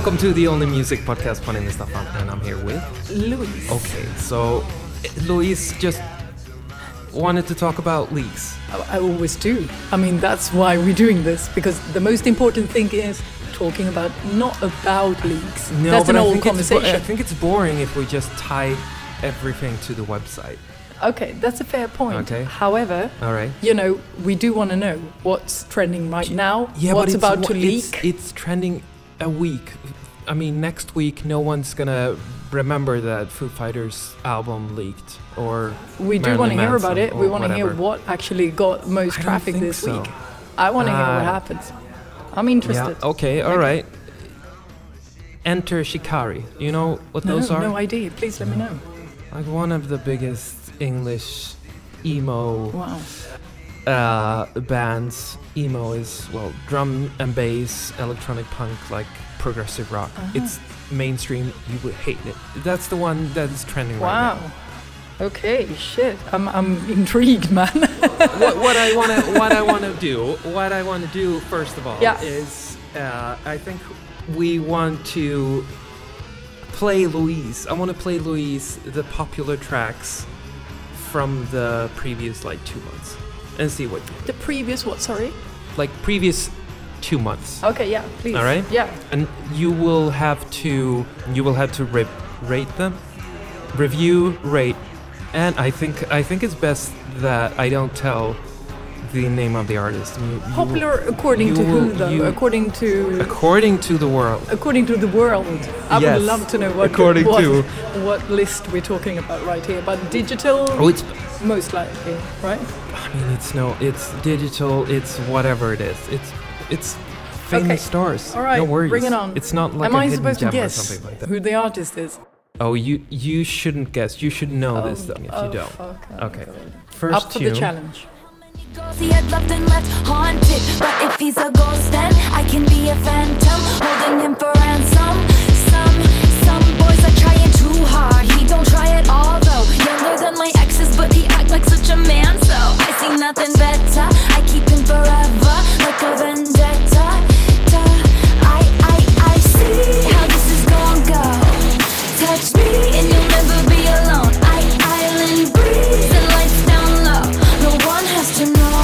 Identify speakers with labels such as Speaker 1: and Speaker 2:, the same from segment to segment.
Speaker 1: Welcome to the only music podcast. Is Stefan, and I'm here with.
Speaker 2: Louise.
Speaker 1: Okay, so Louise just wanted to talk about leaks.
Speaker 2: I I always do. I mean, that's why we're doing this because the most important thing is talking about not about leaks.
Speaker 1: No,
Speaker 2: that's
Speaker 1: but
Speaker 2: an
Speaker 1: I
Speaker 2: old
Speaker 1: think, it's
Speaker 2: conversation.
Speaker 1: I think it's boring if we just tie everything to the website.
Speaker 2: Okay, that's a fair point.
Speaker 1: Okay.
Speaker 2: However,
Speaker 1: All right.
Speaker 2: you know, we do want to know what's trending right now,
Speaker 1: Yeah,
Speaker 2: what's
Speaker 1: but
Speaker 2: about to leak.
Speaker 1: It's, it's trending a week. I mean, next week, no one's gonna remember that Foo Fighters album leaked, or
Speaker 2: we do want to hear about it. We want to hear what actually got most
Speaker 1: I
Speaker 2: traffic this
Speaker 1: so.
Speaker 2: week. I want to hear what
Speaker 1: Uh,
Speaker 2: happens. I'm interested.
Speaker 1: Yeah. Okay. All right. Enter Shikari. You know what
Speaker 2: no,
Speaker 1: those are?
Speaker 2: no idea. Please let me know.
Speaker 1: Like one of the biggest English emo
Speaker 2: Wow.
Speaker 1: uh, bands. Emo is well, drum and bass, electronic punk, like progressive rock.
Speaker 2: Uh-huh.
Speaker 1: It's mainstream. You would hate it. That's the one that is trending right now.
Speaker 2: Wow. Okay, shit. I'm, I'm intrigued, man.
Speaker 1: what, what I wanna, what I wanna do, what I wanna do first of all
Speaker 2: Yeah.
Speaker 1: is, uh, I think we want to play Louise. I want to play Louise the popular tracks from the previous like two months and see what
Speaker 2: the previous what? Sorry.
Speaker 1: like previous two months.
Speaker 2: Okay, yeah, please.
Speaker 1: All right.
Speaker 2: Yeah.
Speaker 1: And you will have to you will have to re- rate them, review, rate, and I think I think it's best that I don't tell the name of the artist. You- you-
Speaker 2: Popular according
Speaker 1: you
Speaker 2: to who though?
Speaker 1: you-
Speaker 2: according to
Speaker 1: according to the world.
Speaker 2: according to the world. I
Speaker 1: Yes,
Speaker 2: would love to know what
Speaker 1: according
Speaker 2: what,
Speaker 1: to-
Speaker 2: what list we're talking about right here. But digital,
Speaker 1: Oh, it's
Speaker 2: most likely, right?
Speaker 1: I mean it's no it's digital. It's whatever it is. It's it's famous
Speaker 2: Okay.
Speaker 1: stars.
Speaker 2: All right,
Speaker 1: no worries.
Speaker 2: bring it on.
Speaker 1: It's not like
Speaker 2: Am
Speaker 1: a
Speaker 2: I
Speaker 1: hidden
Speaker 2: supposed to
Speaker 1: gem or
Speaker 2: guess
Speaker 1: something like that.
Speaker 2: who the artist is?
Speaker 1: Oh, you you shouldn't guess. You should know oh, this though. If
Speaker 2: oh,
Speaker 1: you don't.
Speaker 2: fuck, oh,
Speaker 1: Okay.
Speaker 2: God.
Speaker 1: First
Speaker 2: Up for
Speaker 1: tune.
Speaker 2: the challenge.
Speaker 3: Goals he had loved and left haunted. But if he's a ghost, then I can be a phantom, holding him for ransom. Some some boys don't try all though. Younger than my exes, but he act like such a man. So I see nothing better. I keep him forever, like a vendetta. Duh. I I I see how this is gonna go. Touch me and you'll never be alone. I island down low. No one has to know.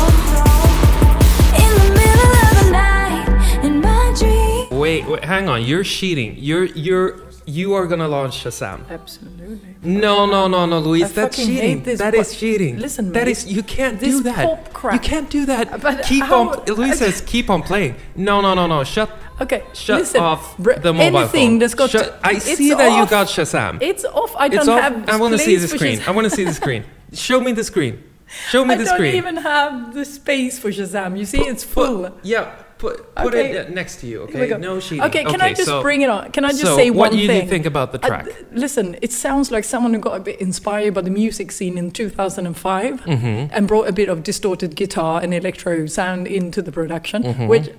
Speaker 3: In the middle of the night, in my dream.
Speaker 1: Wait, wait, hang on. You're cheating. You're you're you are gonna launch Shazam.
Speaker 2: Absolutely.
Speaker 1: No, no, no, no, Louise.
Speaker 2: I
Speaker 1: That's cheating. That cheating.
Speaker 2: Listen,
Speaker 1: that
Speaker 2: mate,
Speaker 1: is you can't
Speaker 2: this
Speaker 1: do that.
Speaker 2: pop crap-
Speaker 1: You can't do that.
Speaker 2: But
Speaker 1: keep
Speaker 2: how-
Speaker 1: on. Louise says keep on playing. No, no, no, no. Shut.
Speaker 2: Okay,
Speaker 1: Shut
Speaker 2: listen.
Speaker 1: off the mobile
Speaker 2: anything
Speaker 1: phone.
Speaker 2: that's got.
Speaker 1: Shut- I see that you got Shazam.
Speaker 2: It's off. I don't
Speaker 1: off.
Speaker 2: have.
Speaker 1: I want to see the screen. I want to see the screen. Show me the screen. Show me
Speaker 2: I
Speaker 1: the screen.
Speaker 2: I don't even have the space for Shazam. You see, it's full.
Speaker 1: yeah, put put
Speaker 2: Okay.
Speaker 1: it next to you. Okay. No cheating.
Speaker 2: Okay, can I just
Speaker 1: so,
Speaker 2: bring it on? Can I just
Speaker 1: so
Speaker 2: say one thing?
Speaker 1: what do you
Speaker 2: thing?
Speaker 1: think about the
Speaker 2: I-
Speaker 1: track?
Speaker 2: listen, it sounds like someone who got a bit inspired by the music scene in 2005
Speaker 1: Mm-hmm.
Speaker 2: and brought a bit of distorted guitar and electro sound into the production.
Speaker 1: Mm-hmm.
Speaker 2: Which,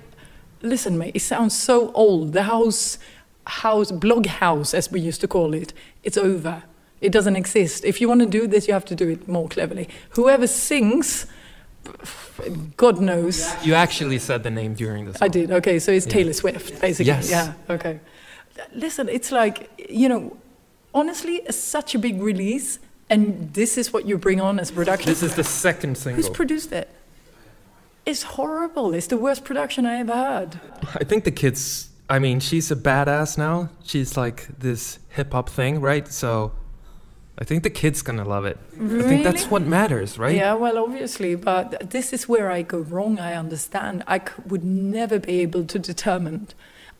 Speaker 2: listen, mate, it sounds so old. The house, house, blog house, as we used to call it, it's over. It doesn't exist. If you want to do this, you have to do it more cleverly. Whoever sings, God knows.
Speaker 1: you actually said the name during this.
Speaker 2: I did. Okay, so it's
Speaker 1: Yeah.
Speaker 2: Taylor Swift, basically.
Speaker 1: Yes.
Speaker 2: Yeah. Okay. Listen, it's like you know, honestly, it's such a big release, and this is what you bring on as production.
Speaker 1: This is the second single.
Speaker 2: Who's produced it? It's horrible. It's the worst production I ever heard.
Speaker 1: I think the kids. I mean, she's a badass now. She's like this hip hop thing, right? So, I think the kids gonna love it. Really? I think that's what matters, right?
Speaker 2: Yeah, well, obviously, but this is where I go wrong. I understand. I c- would never be able to determine.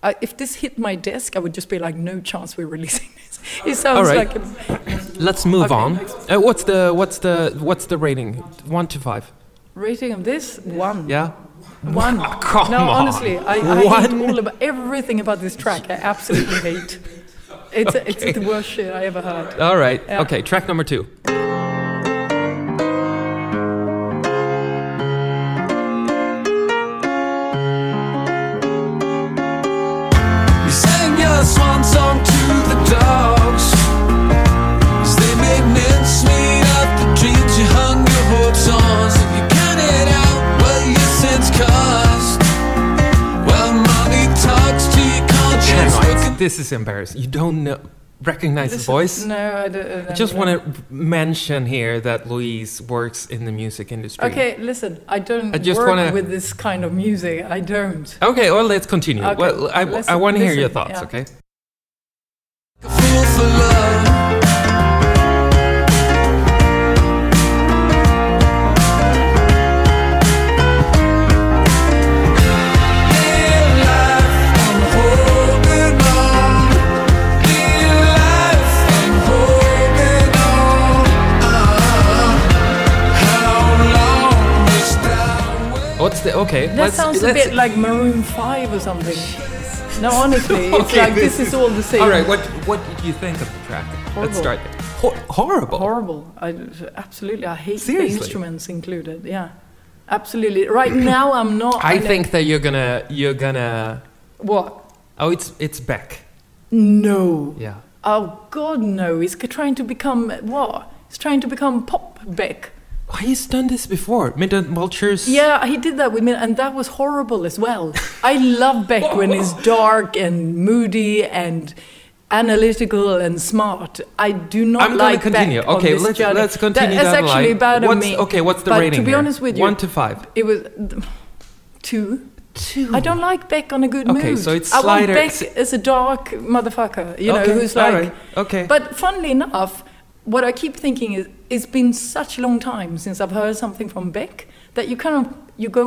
Speaker 2: I, if this hit my desk, I would just be like, no chance we're releasing this. It sounds
Speaker 1: All right.
Speaker 2: like a
Speaker 1: Let's move
Speaker 2: Okay,
Speaker 1: on. Uh, what's the what's the what's the rating? One to five.
Speaker 2: rating of this one.
Speaker 1: Yeah.
Speaker 2: One.
Speaker 1: Come
Speaker 2: no,
Speaker 1: on.
Speaker 2: honestly, I, I hate all about everything about this track. I absolutely hate. It's it's the worst shit I ever heard.
Speaker 1: All right.
Speaker 2: Yeah.
Speaker 1: Okay. Track number two. This is embarrassing. You don't know, recognize
Speaker 2: This-
Speaker 1: the voice.
Speaker 2: No, I don't.
Speaker 1: I just want to mention here that Louise works in the music industry.
Speaker 2: Okay, listen. I don't
Speaker 1: I just
Speaker 2: work
Speaker 1: wanna-
Speaker 2: with this kind of music. I don't.
Speaker 1: Okay, well, let's continue.
Speaker 2: Okay,
Speaker 1: Well, I, I want to hear your thoughts,
Speaker 2: yeah.
Speaker 1: okay? The okay?
Speaker 2: That sounds a bit like Maroon Five or something. No, honestly, it's
Speaker 1: Okay,
Speaker 2: like this is all the same.
Speaker 1: All right, what what did you think of the track?
Speaker 2: Horrible.
Speaker 1: Let's start. Hor- horrible.
Speaker 2: Horrible. I absolutely. I hate
Speaker 1: Seriously?
Speaker 2: the instruments included. Yeah, absolutely. Right now, I'm not.
Speaker 1: I think that you're gonna you're gonna.
Speaker 2: what?
Speaker 1: Oh, it's it's Beck.
Speaker 2: No.
Speaker 1: Yeah.
Speaker 2: Oh God, no! He's trying to become what? He's trying to become pop Beck.
Speaker 1: Oh, he's done this before. Midnight Vultures.
Speaker 2: Yeah, he did that with me, and that was horrible as well. I love Beck when he's dark and moody and analytical and smart. I do not
Speaker 1: I'm
Speaker 2: like
Speaker 1: continue.
Speaker 2: Beck on
Speaker 1: Okay,
Speaker 2: this
Speaker 1: let's
Speaker 2: journey.
Speaker 1: let's continue
Speaker 2: That- That's actually
Speaker 1: line.
Speaker 2: bad of
Speaker 1: what's,
Speaker 2: me.
Speaker 1: Okay, what's the
Speaker 2: but
Speaker 1: rating?
Speaker 2: to be
Speaker 1: here?
Speaker 2: honest with you,
Speaker 1: one to five.
Speaker 2: it was two.
Speaker 1: Two.
Speaker 2: I don't like Beck on a good
Speaker 1: Okay,
Speaker 2: mood.
Speaker 1: so it's slider.
Speaker 2: I want Beck as a dark motherfucker, you know,
Speaker 1: okay,
Speaker 2: who's like.
Speaker 1: right, Okay.
Speaker 2: But funnily enough, what I keep thinking is, it's been such a long time since I've heard something from Beck that you kind of you go,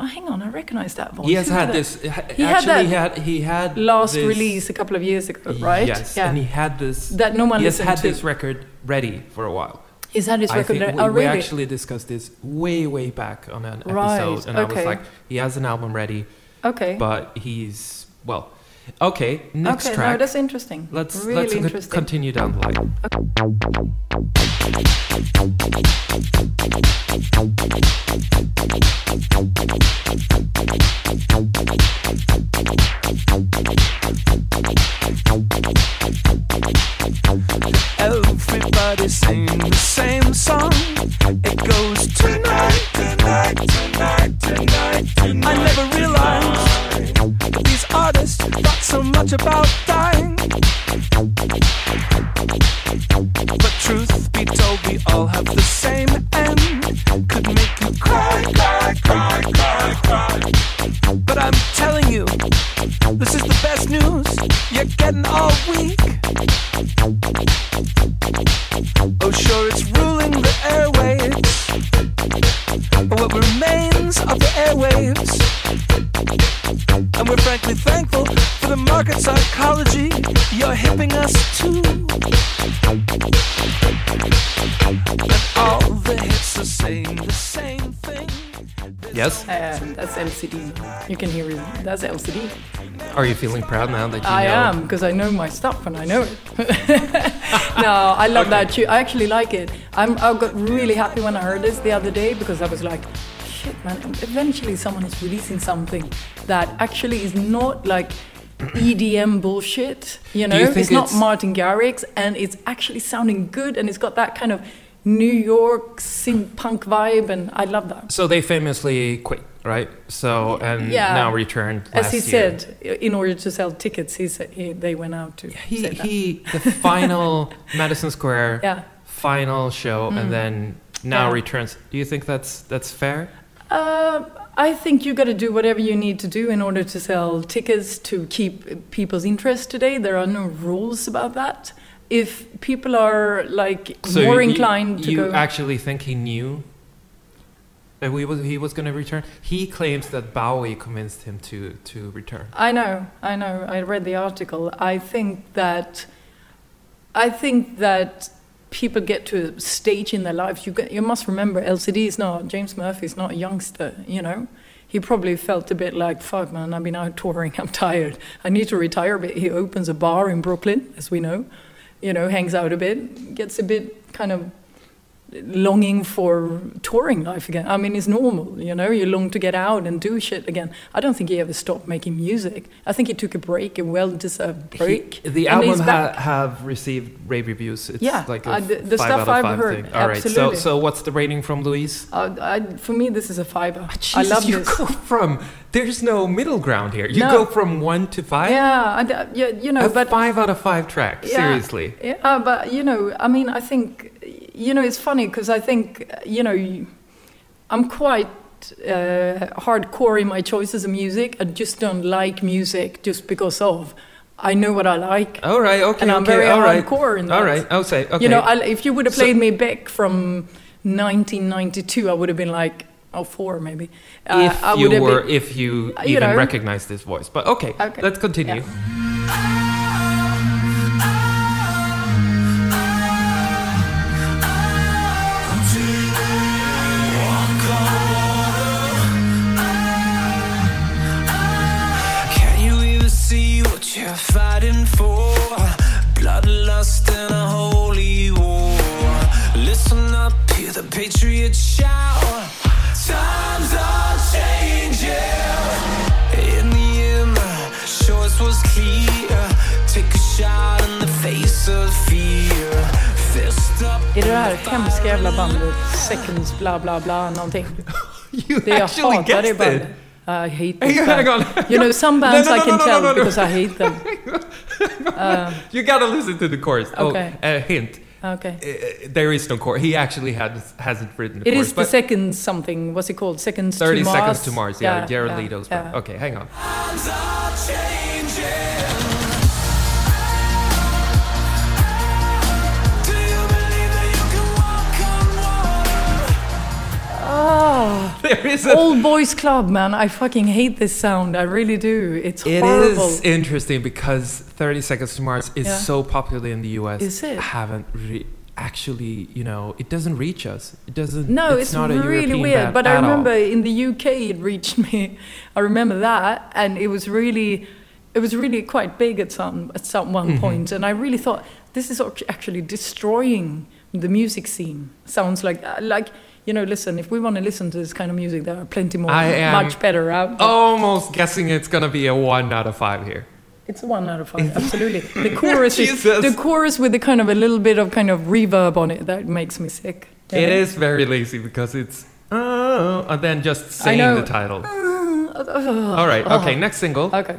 Speaker 2: oh, hang on, I recognize that voice.
Speaker 1: he has had
Speaker 2: that?"
Speaker 1: this.
Speaker 2: He
Speaker 1: actually,
Speaker 2: had that
Speaker 1: he had he had
Speaker 2: last
Speaker 1: this-
Speaker 2: release a couple of years ago, right?
Speaker 1: Yes,
Speaker 2: yeah.
Speaker 1: and he had this.
Speaker 2: that no one
Speaker 1: he has had
Speaker 2: to.
Speaker 1: this record ready for a while.
Speaker 2: He's had his
Speaker 1: I
Speaker 2: record.
Speaker 1: think we,
Speaker 2: oh,
Speaker 1: we actually discussed this way, way back on an
Speaker 2: Right,
Speaker 1: episode, and I was like, he has an album ready,
Speaker 2: okay.
Speaker 1: but he's well. Okay, next
Speaker 2: okay,
Speaker 1: track.
Speaker 2: no, that's interesting.
Speaker 1: let's
Speaker 2: really
Speaker 1: let's
Speaker 2: interesting.
Speaker 1: continue down the line.
Speaker 4: Everybody's singing the same song. It goes tonight, tonight, tonight, tonight, tonight. I never realized these artists thought so much about dying. You
Speaker 2: can hear it. That's LCD.
Speaker 1: Are you feeling proud now that you
Speaker 2: I
Speaker 1: know?
Speaker 2: am because I know my stuff and I know it. no, I love that tune. I actually like it. I'm, I got really happy when I heard this the other day because I was like, shit, man. Eventually, someone is releasing something that actually is not like EDM bullshit. You know,
Speaker 1: you think
Speaker 2: it's not Martin Garrix, and it's actually sounding good, and it's got that kind of New York synth punk vibe, and I love that.
Speaker 1: So they famously quit, right? So and
Speaker 2: Yeah.
Speaker 1: now returned.
Speaker 2: As he
Speaker 1: year.
Speaker 2: said, in order to sell tickets, he said he, they went out to.
Speaker 1: he
Speaker 2: say that.
Speaker 1: he the final Madison Square
Speaker 2: Yeah.
Speaker 1: final show, and then now
Speaker 2: Yeah.
Speaker 1: returns. Do you think that's that's fair?
Speaker 2: Uh, I think you got to do whatever you need to do in order to sell tickets to keep people's interest today. There are no rules about that. If people are like more
Speaker 1: you-
Speaker 2: inclined to
Speaker 1: you
Speaker 2: go,
Speaker 1: actually think he knew that we was he was going to return? He claims that Bowie convinced him to to return.
Speaker 2: I know, I know. I read the article. I think that, I think that people get to a stage in their lives. You get, you must remember, LCD is not James Murphy is not a youngster. You know, he probably felt a bit like, "Fuck, man, I've been out touring. I'm tired. I need to retire a bit." He opens a bar in Brooklyn, as we know. You know, hangs out a bit, gets a bit kind of longing for touring life again. I mean, it's normal, you know. You long to get out and do shit again. I don't think he ever stopped making music. I think he took a break, a well-deserved break.
Speaker 1: He- the
Speaker 2: and
Speaker 1: album ha- have received rave reviews. It's
Speaker 2: Yeah,
Speaker 1: like a
Speaker 2: uh, the- the
Speaker 1: five
Speaker 2: stuff
Speaker 1: out of
Speaker 2: I've
Speaker 1: five
Speaker 2: heard,
Speaker 1: thing. All right. So
Speaker 2: absolutely.
Speaker 1: so what's the rating from Louise?
Speaker 2: Uh, I, for me, this is a five. I
Speaker 1: Jesus,
Speaker 2: love
Speaker 1: you
Speaker 2: this.
Speaker 1: go from there's no middle ground here. You
Speaker 2: No.
Speaker 1: go from one to five.
Speaker 2: Yeah, I d yeah, you know,
Speaker 1: a
Speaker 2: but
Speaker 1: five out of five track.
Speaker 2: Yeah.
Speaker 1: Seriously.
Speaker 2: Yeah, but you know, I mean, I think, you know, it's funny because I think, you know, I'm quite uh, hardcore in my choices of music. I just don't like music just because of. I know what I like.
Speaker 1: All right. Okay.
Speaker 2: And I'm
Speaker 1: okay,
Speaker 2: very
Speaker 1: all right.
Speaker 2: hardcore in that.
Speaker 1: right. I'll say. Okay.
Speaker 2: You know, I, if you would have
Speaker 1: So-
Speaker 2: played me Beck from 1992, I would have been like, oh, four maybe. Uh,
Speaker 1: if
Speaker 2: I
Speaker 1: you were,
Speaker 2: been-
Speaker 1: if you
Speaker 2: you
Speaker 1: even
Speaker 2: know.
Speaker 1: recognize this voice, but okay,
Speaker 2: Okay.
Speaker 1: let's continue.
Speaker 4: Can fighting for? Bloodlust and a holy war. Listen up, hear the patriots shout. Times are changing. In the end, the choice was clear. Take a shot in the face of fear. Fist up.
Speaker 2: I det här hemska jävla bandet, Seconds bla bla bla någonting.
Speaker 1: You
Speaker 2: Det jag hatar det
Speaker 1: it.
Speaker 2: bandet. I hate
Speaker 1: Hey,
Speaker 2: this
Speaker 1: hang
Speaker 2: band.
Speaker 1: on.
Speaker 2: You know, some bands
Speaker 1: no,
Speaker 2: I
Speaker 1: no,
Speaker 2: can
Speaker 1: no, no,
Speaker 2: tell
Speaker 1: no, no.
Speaker 2: because I hate them.
Speaker 1: You gotta listen to the chorus.
Speaker 2: Okay.
Speaker 1: Oh, a hint.
Speaker 2: Okay.
Speaker 1: Uh, there is no chorus. He actually had, hasn't written the
Speaker 2: It
Speaker 1: chorus.
Speaker 2: is the second something. What's it called? Seconds
Speaker 1: 30
Speaker 2: to Mars.
Speaker 1: seconds to Mars. Yeah, Jared
Speaker 2: yeah,
Speaker 1: Leto's
Speaker 2: yeah.
Speaker 1: band. Okay, hang on. There is a.
Speaker 2: old boys club, man. I fucking hate this sound. I really do. It's
Speaker 1: It
Speaker 2: horrible.
Speaker 1: is interesting because 30 Seconds to Mars is
Speaker 2: Yeah.
Speaker 1: so popular in the US.
Speaker 2: Is it?
Speaker 1: Haven't re- actually, you know, it doesn't reach us. It doesn't.
Speaker 2: No, it's,
Speaker 1: not
Speaker 2: really weird. But I
Speaker 1: at all.
Speaker 2: remember in the UK it reached me. I remember that, and it was really, it was really quite big at some at some one
Speaker 1: Mhm.
Speaker 2: point. And I really thought this is actually destroying the music scene. Sounds like like you know. Listen, if we want to listen to this kind of music, there are plenty more, much better out. there.
Speaker 1: Almost guessing it's gonna be a one out of five here.
Speaker 2: It's a one out of five, absolutely. The chorus, is, the chorus with the kind of a little bit of kind of reverb on it that makes me sick. you
Speaker 1: It is very lazy because it's oh, and then just saying the title. All right, okay, next single.
Speaker 2: Okay.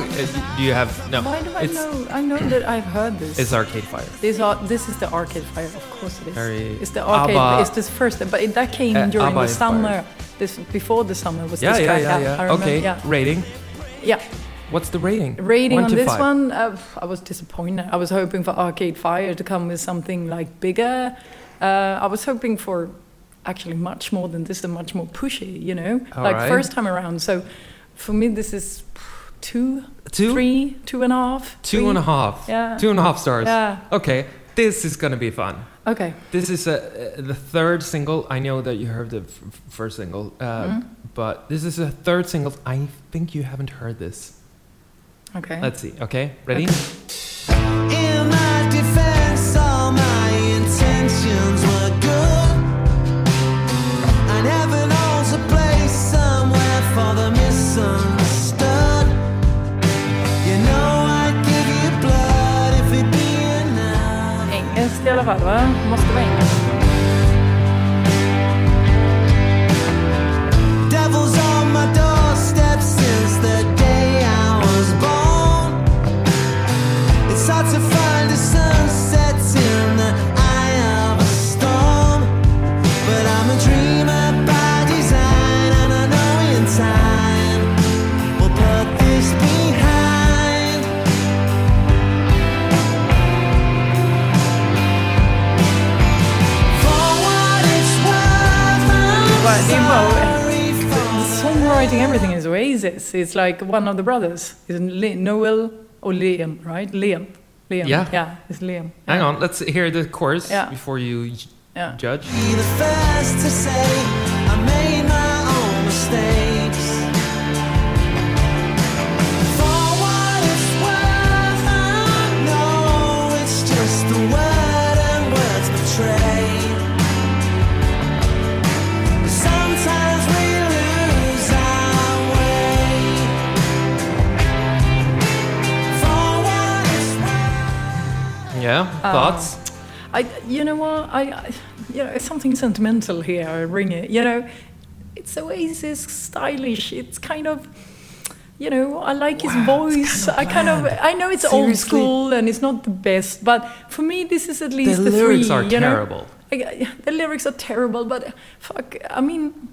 Speaker 1: Uh, do you have no?
Speaker 2: Why do I
Speaker 1: it's
Speaker 2: know? I know that I've heard this.
Speaker 1: it's Arcade Fire.
Speaker 2: This, are, this is the Arcade Fire, of course it is.
Speaker 1: Very
Speaker 2: it's the arcade.
Speaker 1: ABBA-
Speaker 2: It's this first, but it, that came
Speaker 1: Uh,
Speaker 2: during
Speaker 1: ABBA
Speaker 2: the summer. This before the summer was
Speaker 1: Yeah,
Speaker 2: this
Speaker 1: yeah,
Speaker 2: track.
Speaker 1: yeah,
Speaker 2: I
Speaker 1: yeah. Okay,
Speaker 2: Yeah,
Speaker 1: rating.
Speaker 2: yeah.
Speaker 1: What's the rating?
Speaker 2: Rating
Speaker 1: One
Speaker 2: on this
Speaker 1: five.
Speaker 2: one, uh, I was disappointed. I was hoping for Arcade Fire to come with something like bigger. Uh, I was hoping for actually much more than this and much more pushy. You know,
Speaker 1: All
Speaker 2: like
Speaker 1: right.
Speaker 2: first time around. So for me, this is two,
Speaker 1: Two,
Speaker 2: three, two and a half,
Speaker 1: two
Speaker 2: three.
Speaker 1: and a half.
Speaker 2: Yeah.
Speaker 1: Two and a half stars.
Speaker 2: Yeah.
Speaker 1: Okay, this is gonna be fun.
Speaker 2: Okay.
Speaker 1: This is uh, uh, the third single. I know that you heard the first single, uh,
Speaker 2: Mhm.
Speaker 1: but this is a third single. I think you haven't heard this.
Speaker 2: Okay.
Speaker 1: Let's see. Okay, ready?
Speaker 4: In
Speaker 2: alla fall va?
Speaker 5: But
Speaker 2: det var- The songwriting, everything is Oasis. It's like one of the brothers. Is Le- Noel or Liam, right? Liam. Liam.
Speaker 1: Yeah.
Speaker 2: Yeah, it's Liam.
Speaker 1: Hang on, let's hear the chorus
Speaker 2: Yeah.
Speaker 1: before you j-
Speaker 2: Yeah.
Speaker 1: judge.
Speaker 5: be the first to say I made my own mistakes.
Speaker 1: Yeah, thoughts?
Speaker 2: Um, I, you know what? I, I, you know, something sentimental here. I ring it. You know, it's Oasis stylish. It's kind of, you know, I like his voice. I kind of, I know it's old school and it's not the best, but for me, this is at least
Speaker 1: the
Speaker 2: the,
Speaker 1: lyrics
Speaker 2: three.
Speaker 1: are
Speaker 2: know?
Speaker 1: terrible.
Speaker 2: I, the lyrics are terrible, but fuck, I mean,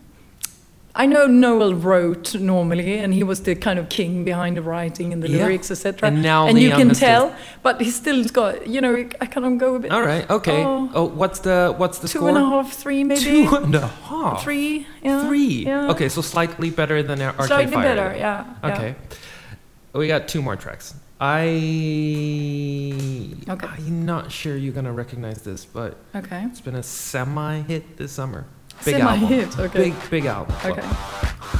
Speaker 2: I know Noel wrote normally, and he was the kind of king behind the writing and the
Speaker 1: Yeah.
Speaker 2: lyrics, etc.
Speaker 1: And now
Speaker 2: and you can tell, but he still got, you know, I kind of go a bit.
Speaker 1: All right, okay.
Speaker 2: Oh.
Speaker 1: Oh, what's the what's the
Speaker 2: Two
Speaker 1: score?
Speaker 2: and a half, three maybe.
Speaker 1: Two and a half.
Speaker 2: Three, yeah.
Speaker 1: Three.
Speaker 2: Yeah.
Speaker 1: Okay, so slightly better than our
Speaker 2: Slightly
Speaker 1: Fire.
Speaker 2: better, yeah. yeah.
Speaker 1: Okay. We got two more tracks. I
Speaker 2: Okay.
Speaker 1: I'm not sure you're gonna recognize this, but
Speaker 2: Okay.
Speaker 1: it's been a semi hit this summer. Big album.
Speaker 2: Semi-hit, okay.
Speaker 1: Big big album.
Speaker 2: Okay.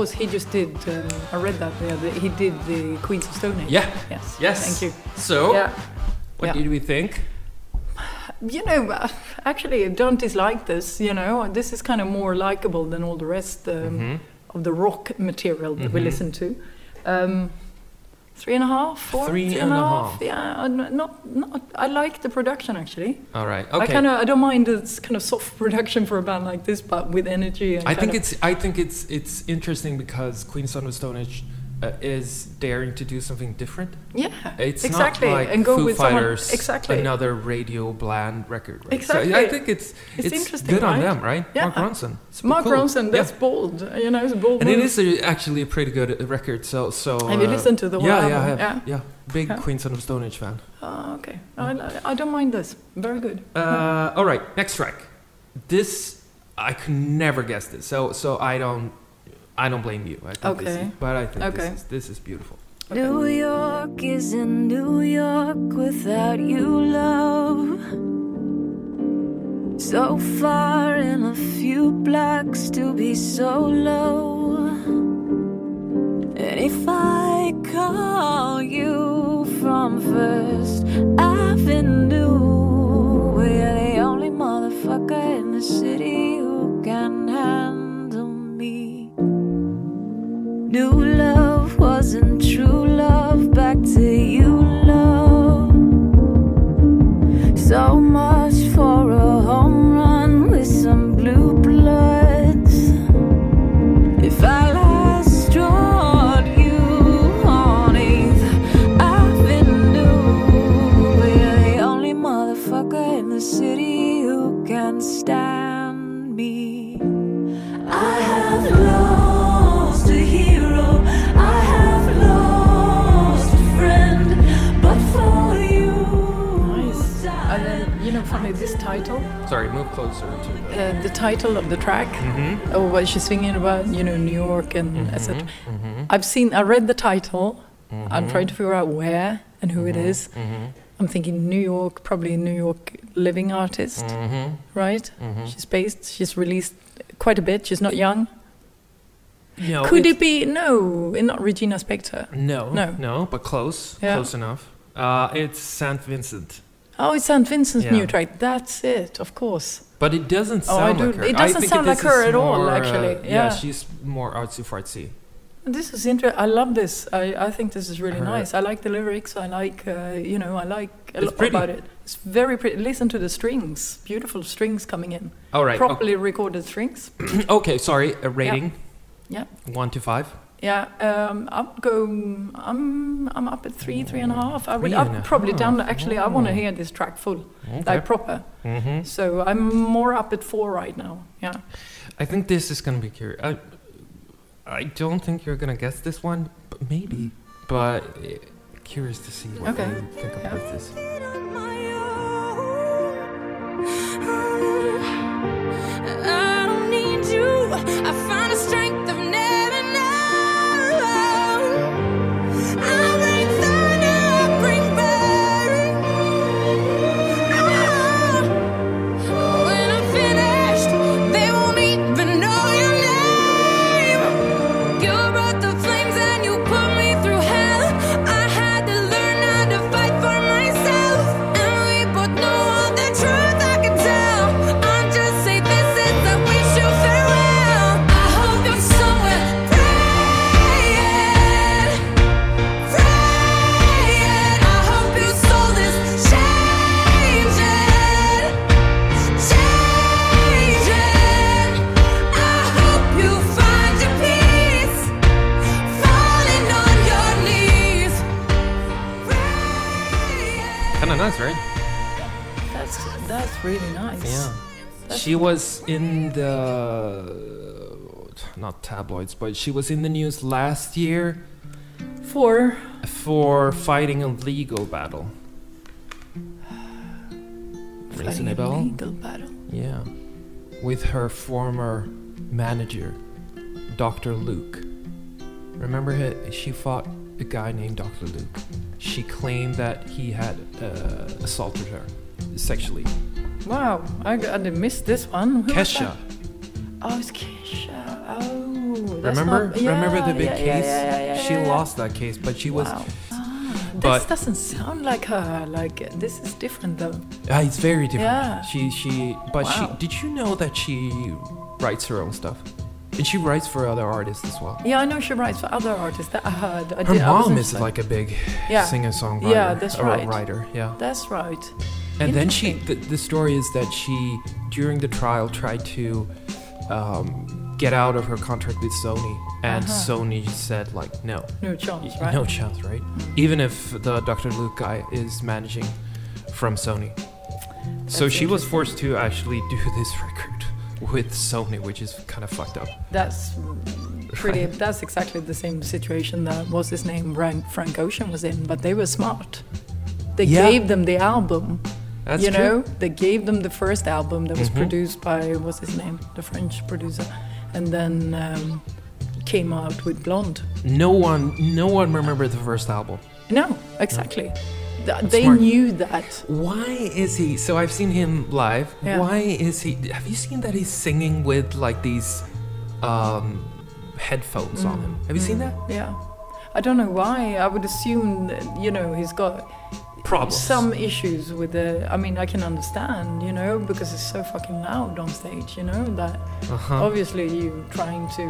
Speaker 2: Course, he just did. Um, I read that. Yeah, the, he did the Queens of Stone Age.
Speaker 1: Yeah.
Speaker 2: Yes.
Speaker 1: Yes.
Speaker 2: Thank you.
Speaker 1: So,
Speaker 2: Yeah.
Speaker 1: what
Speaker 2: Yeah.
Speaker 1: did we think?
Speaker 2: You know, actually, don't dislike this. You know, this is kind of more likable than all the rest um,
Speaker 1: Mhm.
Speaker 2: of the rock material that we
Speaker 1: Mhm.
Speaker 2: listen to. Um, three and a half, four,
Speaker 1: Three
Speaker 2: three
Speaker 1: and a
Speaker 2: a
Speaker 1: half.
Speaker 2: half. Yeah, not, not. I like the production actually.
Speaker 1: All right. Okay.
Speaker 2: I kind of, I don't mind this kind of soft production for a band like this, but with energy. And
Speaker 1: I think it's I think it's it's interesting because Queens of Stone Age uh, is daring to do something different.
Speaker 2: yeah,
Speaker 1: It's
Speaker 2: exactly,
Speaker 1: not like
Speaker 2: and go
Speaker 1: Foo
Speaker 2: with someone exactly.
Speaker 1: another radio bland record. Right?
Speaker 2: Exactly.
Speaker 1: So I think it's
Speaker 2: It's
Speaker 1: it's,
Speaker 2: interesting,
Speaker 1: good on them, right?
Speaker 2: Yeah.
Speaker 1: Mark Ronson.
Speaker 2: Mark
Speaker 1: cool.
Speaker 2: Ronson,
Speaker 1: Yeah.
Speaker 2: that's bold. You know, it's bold.
Speaker 1: And it is a, actually a pretty good uh, record. So so.
Speaker 2: Have you
Speaker 1: uh,
Speaker 2: listened to the whole
Speaker 1: yeah, Yeah, I have.
Speaker 2: Yeah.
Speaker 1: Yeah. Big
Speaker 2: Yeah.
Speaker 1: Queens of Stone Age fan.
Speaker 2: Oh, okay. I, I don't mind this. Very good.
Speaker 1: Uh, all right, next track. This I could never guess this. So so I don't I don't blame you. I think this
Speaker 2: Okay.
Speaker 1: is, but I think
Speaker 2: Okay.
Speaker 1: this is this is beautiful.
Speaker 3: New York isn't New York without you, love. So far in a few blocks to be so low. And if I call you from First Avenue, we're the only motherfucker in the city who can handle me. New love wasn't true love. Back to you, the
Speaker 2: track,
Speaker 1: Mm-hmm.
Speaker 2: or what she's singing about, you know, New York and etc.
Speaker 1: Mm-hmm.
Speaker 2: I've seen, I read the title. I'm trying to figure out where and who it is.
Speaker 1: Mm-hmm.
Speaker 2: I'm thinking New York, probably a New York living artist,
Speaker 1: Mm-hmm.
Speaker 2: right?
Speaker 1: Mm-hmm.
Speaker 2: She's based, she's released quite a bit. She's not young.
Speaker 1: No.
Speaker 2: Could it be? No, not Regina Spektor.
Speaker 1: No.
Speaker 2: No.
Speaker 1: No, but close.
Speaker 2: Yeah.
Speaker 1: Close enough. Uh, it's Saint Vincent.
Speaker 2: Oh, it's St. Vincent's
Speaker 1: Yeah.
Speaker 2: new track. That's it, of course.
Speaker 1: But it doesn't
Speaker 2: Oh,
Speaker 1: sound
Speaker 2: do-
Speaker 1: like her.
Speaker 2: it doesn't sound like her at all,
Speaker 1: more, uh,
Speaker 2: actually.
Speaker 1: yeah.
Speaker 2: Yeah.
Speaker 1: she's more artsy fartsy.
Speaker 2: This is interesting. I love this. I, I think this is really
Speaker 1: Her-
Speaker 2: nice. I like the lyrics. I like, uh, you know, I like a
Speaker 1: It's
Speaker 2: lot
Speaker 1: pretty.
Speaker 2: about it. It's very pretty. Listen to the strings. Beautiful strings coming in.
Speaker 1: All right.
Speaker 2: Properly recorded strings.
Speaker 1: Okay, okay, sorry. A rating.
Speaker 2: Yeah.
Speaker 1: One to five.
Speaker 2: Yeah, um, I'll go. I'm I'm up at three, three and a half. I would
Speaker 1: Three
Speaker 2: up
Speaker 1: and a
Speaker 2: probably down.
Speaker 1: half.
Speaker 2: Actually, I want to
Speaker 1: Oh.
Speaker 2: hear this track full,
Speaker 1: Okay.
Speaker 2: like proper.
Speaker 1: mm-hmm.
Speaker 2: So I'm more up at four right now. Yeah.
Speaker 1: I think this is gonna be curious. I, I don't think you're gonna guess this one, but maybe. But uh, curious to see what
Speaker 2: Okay.
Speaker 1: you think
Speaker 2: Yeah.
Speaker 1: about this.
Speaker 3: I
Speaker 1: was in the not tabloids, but she was in the news last year
Speaker 2: For
Speaker 1: for fighting a legal battle. Rings
Speaker 2: fighting a
Speaker 1: bell?
Speaker 2: legal battle.
Speaker 1: Yeah. With her former manager, Dr. Luke. Remember, he- she fought a guy named Dr. Luke. She claimed that he had uh, assaulted her sexually.
Speaker 2: Wow, I, I did miss this one. Who
Speaker 1: Kesha.
Speaker 2: Oh, it's Kesha. Oh,
Speaker 1: Remember?
Speaker 2: not- yeah,
Speaker 1: Remember the big
Speaker 2: yeah,
Speaker 1: case?
Speaker 2: yeah,
Speaker 1: she lost that case, but she was.
Speaker 2: Wow. Ah,
Speaker 1: but-
Speaker 2: this doesn't sound like her. Like uh, this is different though.
Speaker 1: Ah, it's very different.
Speaker 2: Yeah.
Speaker 1: She she. But
Speaker 2: Wow.
Speaker 1: she. Did you know that she writes her own stuff, and she writes for other artists as well.
Speaker 2: Yeah, I know she writes for other artists. That I heard. I
Speaker 1: Her
Speaker 2: did,
Speaker 1: mom is
Speaker 2: sure.
Speaker 1: like a big
Speaker 2: Yeah.
Speaker 1: singer-songwriter.
Speaker 2: Yeah, that's right.
Speaker 1: writer. Yeah.
Speaker 2: That's right.
Speaker 1: And then she, the, the story is that she, during the trial, tried to um, get out of her contract with Sony, and
Speaker 2: Uh-huh.
Speaker 1: Sony said like, no,
Speaker 2: No chance, right?
Speaker 1: no chance, right? Even if the Dr. Luke guy is managing from Sony. so
Speaker 2: That's
Speaker 1: she was forced to actually do this record with Sony, which is kind of fucked up.
Speaker 2: That's pretty. That's exactly the same situation that was his name Frank, Frank Ocean was in, but they were smart. They
Speaker 1: Yeah.
Speaker 2: gave them the album.
Speaker 1: That's
Speaker 2: you
Speaker 1: true.
Speaker 2: know, they gave them the first album that was
Speaker 1: Mhm.
Speaker 2: produced by what's his name, the French producer, and then um, came out with Blonde.
Speaker 1: No one, no one remembered the first album.
Speaker 2: No, exactly. Th- they
Speaker 1: smart.
Speaker 2: knew that.
Speaker 1: Why is he? So I've seen him live.
Speaker 2: Yeah.
Speaker 1: Why is he? Have you seen that he's singing with like these um, headphones on him? Have you seen that?
Speaker 2: Yeah. I don't know why. I would assume that, you know, he's got
Speaker 1: Problems.
Speaker 2: some issues with the. I mean, I can understand, you know, because it's so fucking loud on stage, you know, that
Speaker 1: Uh-huh.
Speaker 2: obviously you're trying to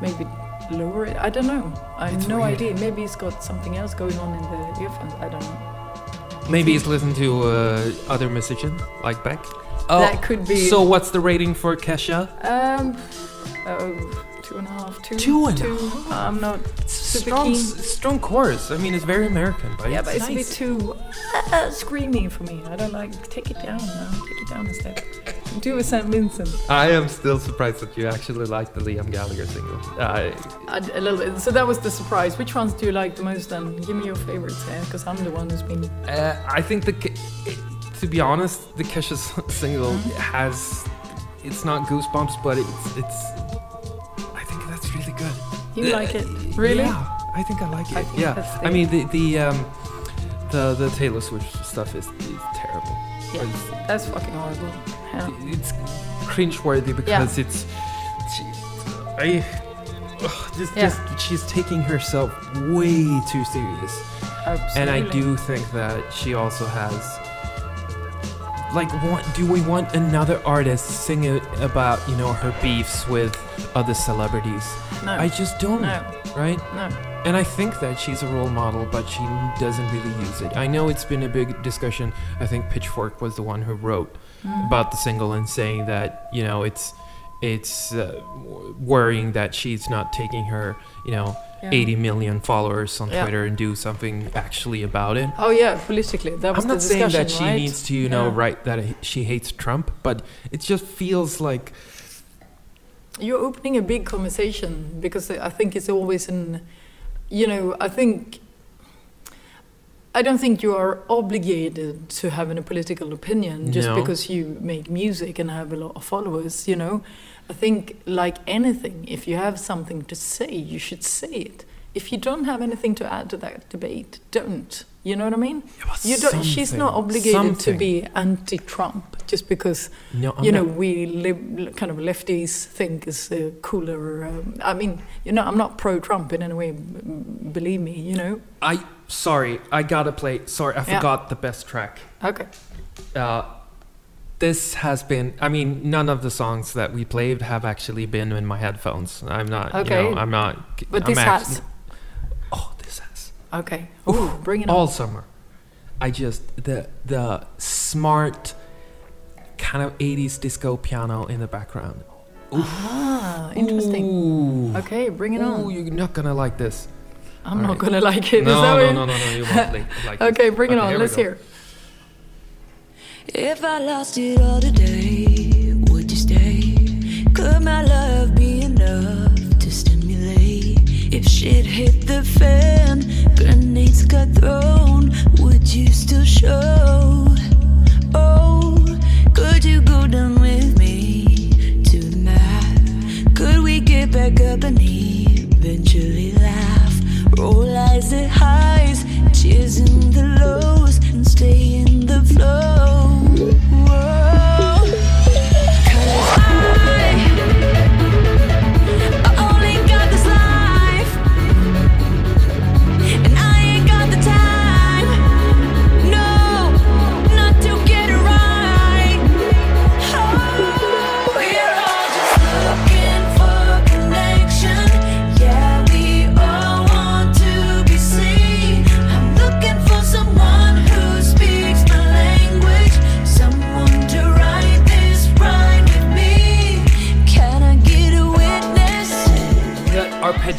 Speaker 2: maybe lower it. I don't know. I have no
Speaker 1: weird.
Speaker 2: idea. Maybe he's got something else going on in the earphones. I don't know.
Speaker 1: Maybe he's listening to uh, other musicians like Beck. Oh,
Speaker 2: That could be-
Speaker 1: So what's the rating for Kesha?
Speaker 2: Um, oh, two and a half, two.
Speaker 1: Two and a
Speaker 2: two. I'm not super
Speaker 1: Strong,
Speaker 2: keen.
Speaker 1: s- strong chorus. I mean, it's very American, but
Speaker 2: Yeah,
Speaker 1: it's
Speaker 2: but it's a bit too uh, screamy for me. I don't like. Take it down now. Take it down a step. Do a St. Vincent.
Speaker 1: I am still surprised that you actually like the Liam Gallagher single. Uh,
Speaker 2: A, a little bit. So that was the surprise. Which ones do you like the most? Then give me your favorites here, because I'm the one who's been.
Speaker 1: Uh, I think the ca- to be honest, the Kesha single
Speaker 2: Mm-hmm.
Speaker 1: has it's not goosebumps, but it's it's.
Speaker 2: You
Speaker 1: Uh,
Speaker 2: like it? Really?
Speaker 1: Yeah, I think I like it.
Speaker 2: I
Speaker 1: yeah, I mean the the um the the Taylor Swift stuff is, is terrible.
Speaker 2: Yeah.
Speaker 1: It's-
Speaker 2: That's fucking horrible. Yeah.
Speaker 1: it's cringeworthy because it's she, I ugh, just,
Speaker 2: Yeah.
Speaker 1: just she's taking herself way too serious,
Speaker 2: Absolutely.
Speaker 1: and I do think that she also has. Like, want, do we want another artist singing about you know her beefs with other celebrities?
Speaker 2: No.
Speaker 1: I just don't,
Speaker 2: no.
Speaker 1: right?
Speaker 2: No.
Speaker 1: And I think that she's a role model, but she doesn't really use it. I know it's been a big discussion. I think Pitchfork was the one who wrote
Speaker 2: Mm.
Speaker 1: about the single and saying that you know it's it's uh, worrying that she's not taking her you know
Speaker 2: Yeah.
Speaker 1: 80 million followers on
Speaker 2: Yeah.
Speaker 1: Twitter and do something actually about it.
Speaker 2: Oh yeah, politically, that was
Speaker 1: I'm
Speaker 2: the
Speaker 1: not saying that she
Speaker 2: right?
Speaker 1: needs to you know
Speaker 2: Yeah.
Speaker 1: write that she hates Trump, but it just feels like
Speaker 2: You're opening a big conversation because I think it's always in, you know, I think. I don't think you are obligated to have a political opinion just
Speaker 1: No.
Speaker 2: because you make music and have a lot of followers, you know. I think, like anything, if you have something to say, you should say it. If you don't have anything to add to that debate, don't. You know what I mean? You don't, she's not
Speaker 1: Something.
Speaker 2: obligated to be anti-Trump just because
Speaker 1: no,
Speaker 2: you know
Speaker 1: not-
Speaker 2: we live kind of lefties think is uh, cooler. Um, I mean, you know, I'm not pro-Trump in any way. Believe me, you know.
Speaker 1: I sorry, I gotta play. Sorry, I
Speaker 2: Yeah.
Speaker 1: forgot the best track.
Speaker 2: Okay.
Speaker 1: Uh, this has been. I mean, none of the songs that we played have actually been in my headphones. I'm not.
Speaker 2: Okay.
Speaker 1: You know, I'm not.
Speaker 2: But
Speaker 1: I'm
Speaker 2: this
Speaker 1: act-
Speaker 2: has.
Speaker 1: Oh, this has.
Speaker 2: Okay. Ooh, bring it on.
Speaker 1: All summer. I just the the smart kind of 80s disco piano in the background.
Speaker 2: Ah, interesting.
Speaker 1: Ooh.
Speaker 2: Okay, bring it on.
Speaker 1: Ooh,
Speaker 2: on.
Speaker 1: you're not gonna like this.
Speaker 2: I'm
Speaker 1: all
Speaker 2: not
Speaker 1: right.
Speaker 2: gonna like it
Speaker 1: No,
Speaker 2: that
Speaker 1: no, no, no, no, you won't like, like.
Speaker 2: Okay, bring it
Speaker 1: Okay,
Speaker 2: on. Let's hear.
Speaker 3: If I lost it all today, would you stay? Could my love be enough to stimulate? If shit hit the fan, grenades got thrown, would you still show? Oh, could you go down with me to tonight? Could we get back up and eventually laugh? Roll eyes at highs, cheers in the lows, and stay in the flow.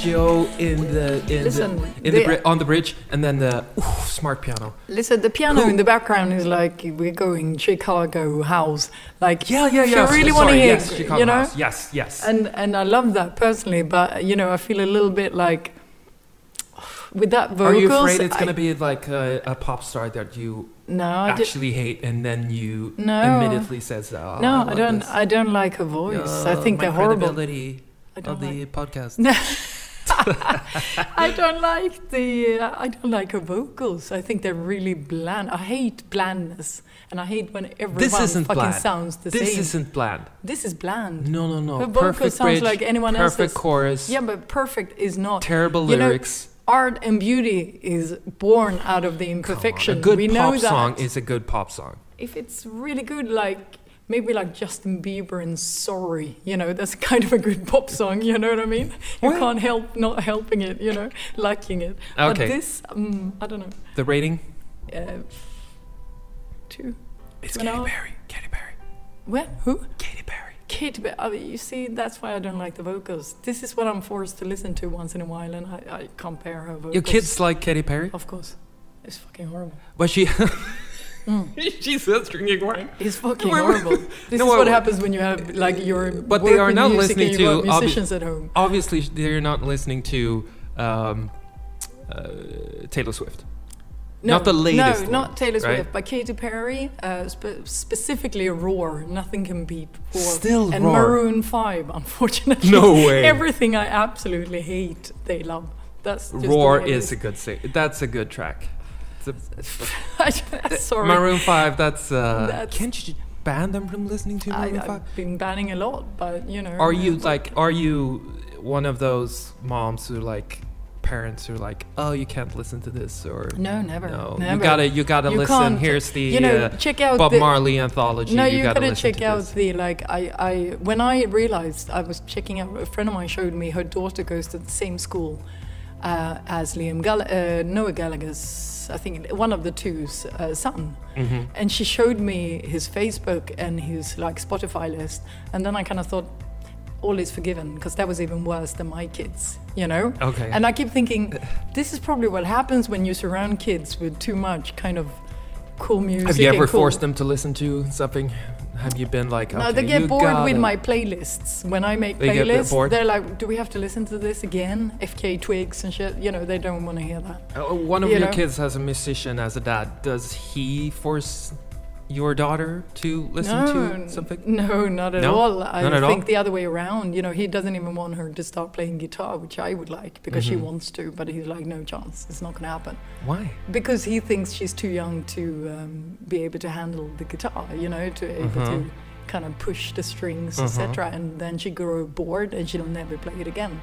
Speaker 1: Arpeggio in the in
Speaker 2: Listen,
Speaker 1: the, in the, bri- on the bridge and then the smart piano.
Speaker 2: Listen, the piano in the background is like we're going Chicago house. Like
Speaker 1: Yeah, yeah,
Speaker 2: if
Speaker 1: yeah.
Speaker 2: You really want to hear,
Speaker 1: yes, Chicago
Speaker 2: you know.
Speaker 1: House. Yes, yes.
Speaker 2: And and I love that personally, but you know, I feel a little bit like with that vocals.
Speaker 1: Are you afraid it's
Speaker 2: I-
Speaker 1: gonna be like a, a pop star that you
Speaker 2: No, I
Speaker 1: actually hate and then you
Speaker 2: No.
Speaker 1: immediately says, oh,
Speaker 2: no, I,
Speaker 1: love
Speaker 2: don't.
Speaker 1: this."
Speaker 2: I don't like her voice. I think they're horrible. I
Speaker 1: of the
Speaker 2: like.
Speaker 1: podcast.
Speaker 2: I don't like the. Uh, I don't like her vocals. I think they're really bland. I hate blandness, and I hate when everyone fucking
Speaker 1: bland.
Speaker 2: sounds the
Speaker 1: This
Speaker 2: same.
Speaker 1: This isn't bland.
Speaker 2: this is bland.
Speaker 1: No, no, no.
Speaker 2: Her vocal
Speaker 1: perfect
Speaker 2: sounds
Speaker 1: bridge,
Speaker 2: like anyone
Speaker 1: perfect
Speaker 2: else's.
Speaker 1: chorus.
Speaker 2: Yeah, but perfect is not.
Speaker 1: Terrible
Speaker 2: You know,
Speaker 1: lyrics.
Speaker 2: Art and beauty is born out of the
Speaker 1: Come on,
Speaker 2: imperfection.
Speaker 1: A good
Speaker 2: we
Speaker 1: pop song is a good pop song.
Speaker 2: if it's really good, like maybe like Justin Bieber and Sorry, you know, that's kind of a good pop song. You know what I mean? You
Speaker 1: What?
Speaker 2: can't help not helping it. You know, liking it. But
Speaker 1: Okay.
Speaker 2: this, um, I don't know.
Speaker 1: The rating?
Speaker 2: Uh, two.
Speaker 1: It's
Speaker 2: Two
Speaker 1: Katy. Perry. Katy Perry.
Speaker 2: What? Who?
Speaker 1: Katy Perry.
Speaker 2: Kate, Perry. uh, you see, that's why I don't like the vocals. This is what I'm forced to listen to once in a while, and I, I compare her vocals.
Speaker 1: Your kids like Katy Perry?
Speaker 2: Of course. It's fucking horrible.
Speaker 1: But she
Speaker 2: Mm.
Speaker 1: she's still drinking wine.
Speaker 2: It's fucking
Speaker 1: Wait, wait.
Speaker 2: horrible. This
Speaker 1: No,
Speaker 2: is what
Speaker 1: wait, wait.
Speaker 2: happens when you have, like, your
Speaker 1: But they are not listening to
Speaker 2: got
Speaker 1: obvi-
Speaker 2: musicians at home.
Speaker 1: Obviously, they're not listening to um, uh, Taylor Swift. Not the latest
Speaker 2: No,
Speaker 1: one,
Speaker 2: not Taylor Swift,
Speaker 1: right?
Speaker 2: but Katy Perry. Uh, spe- specifically, Roar. Nothing can beat Roar.
Speaker 1: Still
Speaker 2: and
Speaker 1: Roar.
Speaker 2: Maroon Five. Unfortunately,
Speaker 1: No way.
Speaker 2: Everything I absolutely hate, they love. That's just
Speaker 1: Roar
Speaker 2: is, it
Speaker 1: is a good sing. That's a good track. It's a-
Speaker 2: Sorry.
Speaker 1: Maroon Five. That's. Uh,
Speaker 2: That's-
Speaker 1: can't you ban them from listening to
Speaker 2: I,
Speaker 1: Maroon Five?
Speaker 2: I've been banning a lot, but you know.
Speaker 1: Are you like? Are you one of those moms who like? Parents who are like, oh, you can't listen to this, or
Speaker 2: No, never.
Speaker 1: no,
Speaker 2: never.
Speaker 1: you gotta, you gotta
Speaker 2: You
Speaker 1: listen. Here's the
Speaker 2: you know,
Speaker 1: uh,
Speaker 2: check out
Speaker 1: Bob
Speaker 2: the,
Speaker 1: Marley anthology.
Speaker 2: No,
Speaker 1: you,
Speaker 2: you,
Speaker 1: gotta,
Speaker 2: gotta,
Speaker 1: listen
Speaker 2: check
Speaker 1: to
Speaker 2: out
Speaker 1: this.
Speaker 2: the like. I, I when I realized I was checking out. A friend of mine showed me her daughter goes to the same school uh, as Liam Gall- uh, Noel Gallagher's. I think one of the two's uh, son,
Speaker 1: Mhm.
Speaker 2: and she showed me his Facebook and his like Spotify list, and then I kind of thought. All is forgiven because that was even worse than my kids, you know.
Speaker 1: Okay.
Speaker 2: And I keep thinking, this is probably what happens when you surround kids with too much kind of cool music.
Speaker 1: Have you ever
Speaker 2: cool-
Speaker 1: forced them to listen to something? Have you been like, okay,
Speaker 2: no, they get bored with
Speaker 1: gotta-
Speaker 2: my playlists. When I make
Speaker 1: They get
Speaker 2: playlists,
Speaker 1: bored?
Speaker 2: they're like, "Do we have to listen to this again?" FKA Twigs and shit. You know, they don't want to hear that.
Speaker 1: Uh, one of
Speaker 2: you
Speaker 1: your
Speaker 2: know?
Speaker 1: kids has a musician as a dad. Does he force your daughter to listen
Speaker 2: no,
Speaker 1: to something?
Speaker 2: No, not at
Speaker 1: No?
Speaker 2: all. I
Speaker 1: Not at
Speaker 2: think
Speaker 1: all?
Speaker 2: the other way around. You know, he doesn't even want her to start playing guitar, which I would like because she
Speaker 1: Mhm.
Speaker 2: wants to. But he's like, no chance. It's not going to happen
Speaker 1: Why?
Speaker 2: because he thinks she's too young to um, be able to handle the guitar. You know, to able to
Speaker 1: Mhm.
Speaker 2: kind of push the strings, etc. And then she grow bored and she'll never play it again.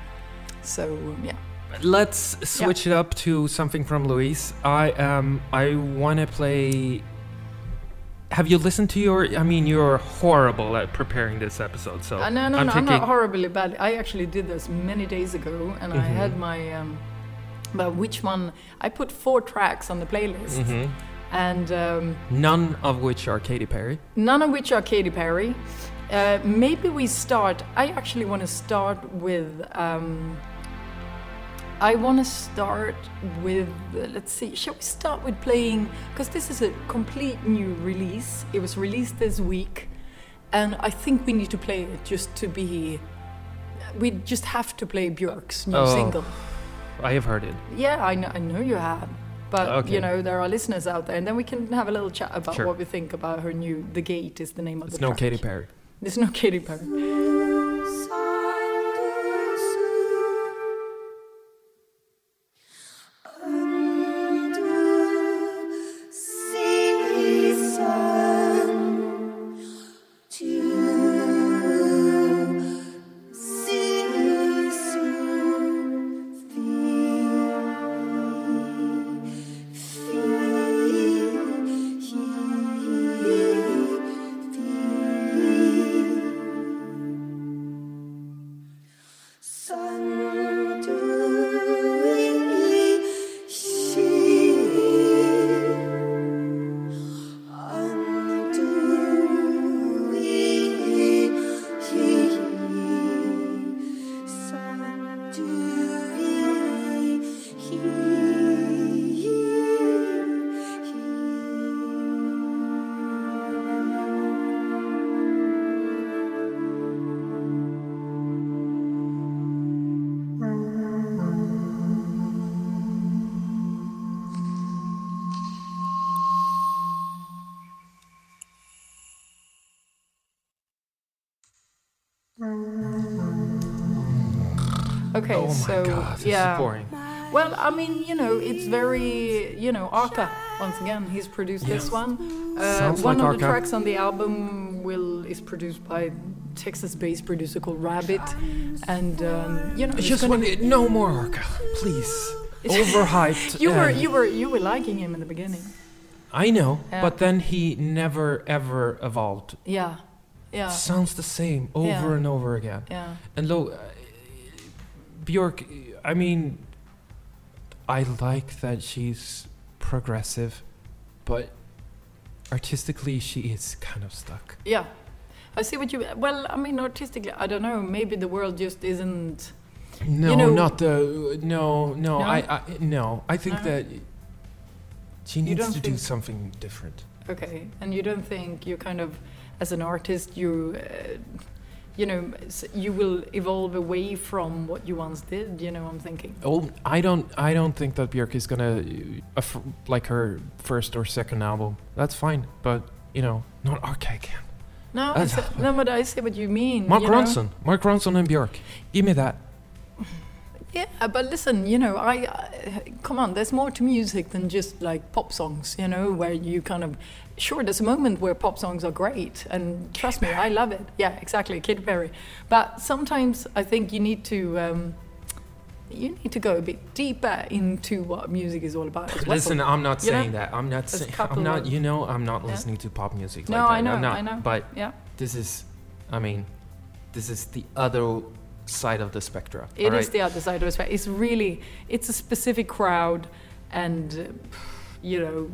Speaker 2: So yeah.
Speaker 1: Let's switch it up to something from Louise. I um I want to play. Have you listened to your? I mean, you're horrible at preparing this episode. So
Speaker 2: Uh, no, no,
Speaker 1: I'm
Speaker 2: no. I'm not horribly bad. I actually did this many days ago, and I
Speaker 1: Mhm.
Speaker 2: had my. Um, but which one? I put four tracks on the playlist,
Speaker 1: Mhm.
Speaker 2: and um,
Speaker 1: None of which are Katy Perry.
Speaker 2: none of which are Katy Perry. Uh, maybe we start. I actually want to start with. Um, I want to start with. Uh, let's see. Shall we start with playing? Because this is a complete new release. It was released this week, and I think we need to play it just to be. We just have to play Björk's new
Speaker 1: Oh.
Speaker 2: single.
Speaker 1: I have heard it.
Speaker 2: Yeah, I know, I know you have. But
Speaker 1: Okay.
Speaker 2: you know there are listeners out there, and then we can have a little chat about
Speaker 1: Sure.
Speaker 2: what we think about her new "The Gate" is the name of
Speaker 1: It's
Speaker 2: the
Speaker 1: no
Speaker 2: track.
Speaker 1: Katy Perry.
Speaker 2: There's no Katy Perry. Okay,
Speaker 1: oh my
Speaker 2: so
Speaker 1: god, this
Speaker 2: yeah.
Speaker 1: is boring.
Speaker 2: Well, I mean, you know, it's very, you know, Arca. Once again, he's produced this
Speaker 1: Yes.
Speaker 2: one. Uh, one
Speaker 1: like
Speaker 2: of the tracks on the album will is produced by Texas-based producer called Rabit, and um, you know,
Speaker 1: I just want no more Arca, please. Overhyped.
Speaker 2: You were you were you were liking him in the beginning.
Speaker 1: I know,
Speaker 2: Yeah.
Speaker 1: but then he never ever evolved.
Speaker 2: Yeah, yeah,
Speaker 1: Sounds the same over
Speaker 2: Yeah.
Speaker 1: and over again.
Speaker 2: yeah.
Speaker 1: And lo, Björk, I mean, I like that she's progressive, but artistically she is kind of stuck.
Speaker 2: Yeah, I see what you. Well, I mean, artistically, I don't know. Maybe the world just isn't.
Speaker 1: No,
Speaker 2: know-
Speaker 1: not the no, no.
Speaker 2: No?
Speaker 1: I, I no. I think
Speaker 2: No?
Speaker 1: that she needs to do something different.
Speaker 2: Okay, and you don't think you kind of, as an artist, you uh, you know, you will evolve away from what you once did. You know, I'm thinking.
Speaker 1: Oh, I don't. I don't think that Björk is gonna uh, like her first or second album. That's fine, but you know, not Archaic.
Speaker 2: No, I
Speaker 1: Uh,
Speaker 2: say, no, but I see what you mean.
Speaker 1: Mark
Speaker 2: you know?
Speaker 1: Ronson, Mark Ronson and Björk. Give me that.
Speaker 2: Yeah, but listen, you know, I, I come on. There's more to music than just like pop songs. You know, where you kind of sure there's a moment where pop songs are great, and trust me, I love it. Yeah, exactly, Katy Perry. But sometimes I think you need to. Um, you need to go a bit deeper into what music is all about. As well.
Speaker 1: Listen, I'm not
Speaker 2: You know,
Speaker 1: saying that. I'm not saying. I'm not. You know, I'm not
Speaker 2: Yeah.
Speaker 1: listening to pop music.
Speaker 2: No,
Speaker 1: like.
Speaker 2: I know,
Speaker 1: I'm not,
Speaker 2: I know.
Speaker 1: But
Speaker 2: Yeah.
Speaker 1: this is. I mean, this is the other side of the spectrum.
Speaker 2: It is
Speaker 1: alright?
Speaker 2: the other side of the spectrum. It's really, it's a specific crowd, and you know,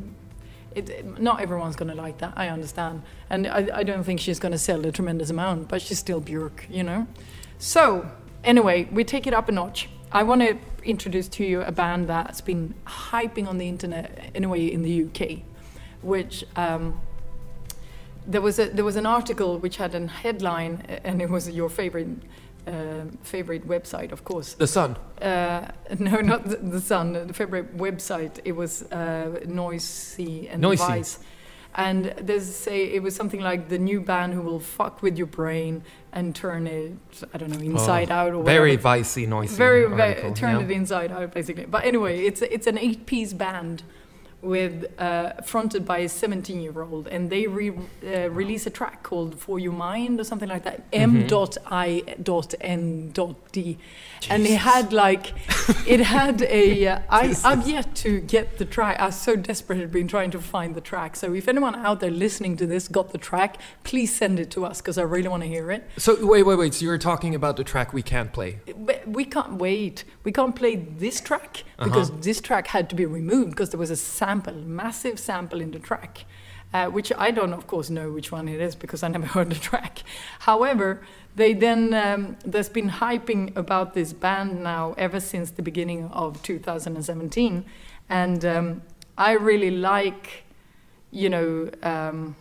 Speaker 2: it, not everyone's going to like that. I understand, and I, I don't think she's going to sell a tremendous amount, but she's still Björk, you know. So anyway, we take it up a notch. I want to introduce to you a band that's been hyping on the internet anyway in the UK, which. Um, there was a there was an article which had a headline, and it was your favorite uh, favorite website, of course.
Speaker 1: The Sun.
Speaker 2: Uh, no, not the, the Sun. The favorite website. It was uh, Noisey and
Speaker 1: Noisey.
Speaker 2: Vice. And there's say it was something like the new band who will fuck with your brain and turn it, I don't know, inside out or
Speaker 1: Oh, Very
Speaker 2: whatever.
Speaker 1: vicey, noisy.
Speaker 2: very, very turn
Speaker 1: yeah.
Speaker 2: it inside out basically. But anyway, it's it's an eight-piece band with uh, fronted by a 17-year-old, and they re- uh, release a track called "For Your Mind" or something like that. M. Dot I. Dot N. Dot D, and it had like it had a. Uh, I I've yet to get the track. I've so desperately been trying to find the track. So if anyone out there listening to this got the track, please send it to us because I really want to hear it.
Speaker 1: So wait, wait, wait. So you're talking about the track we can't play?
Speaker 2: But we can't wait. We can't play this track because this track had to be removed because there was a sample, massive sample in the track, uh, which I don't, of course, know which one it is because I never heard the track. However, they then um, there's been hyping about this band now ever since the beginning of 2017, and um, I really like, you know, um,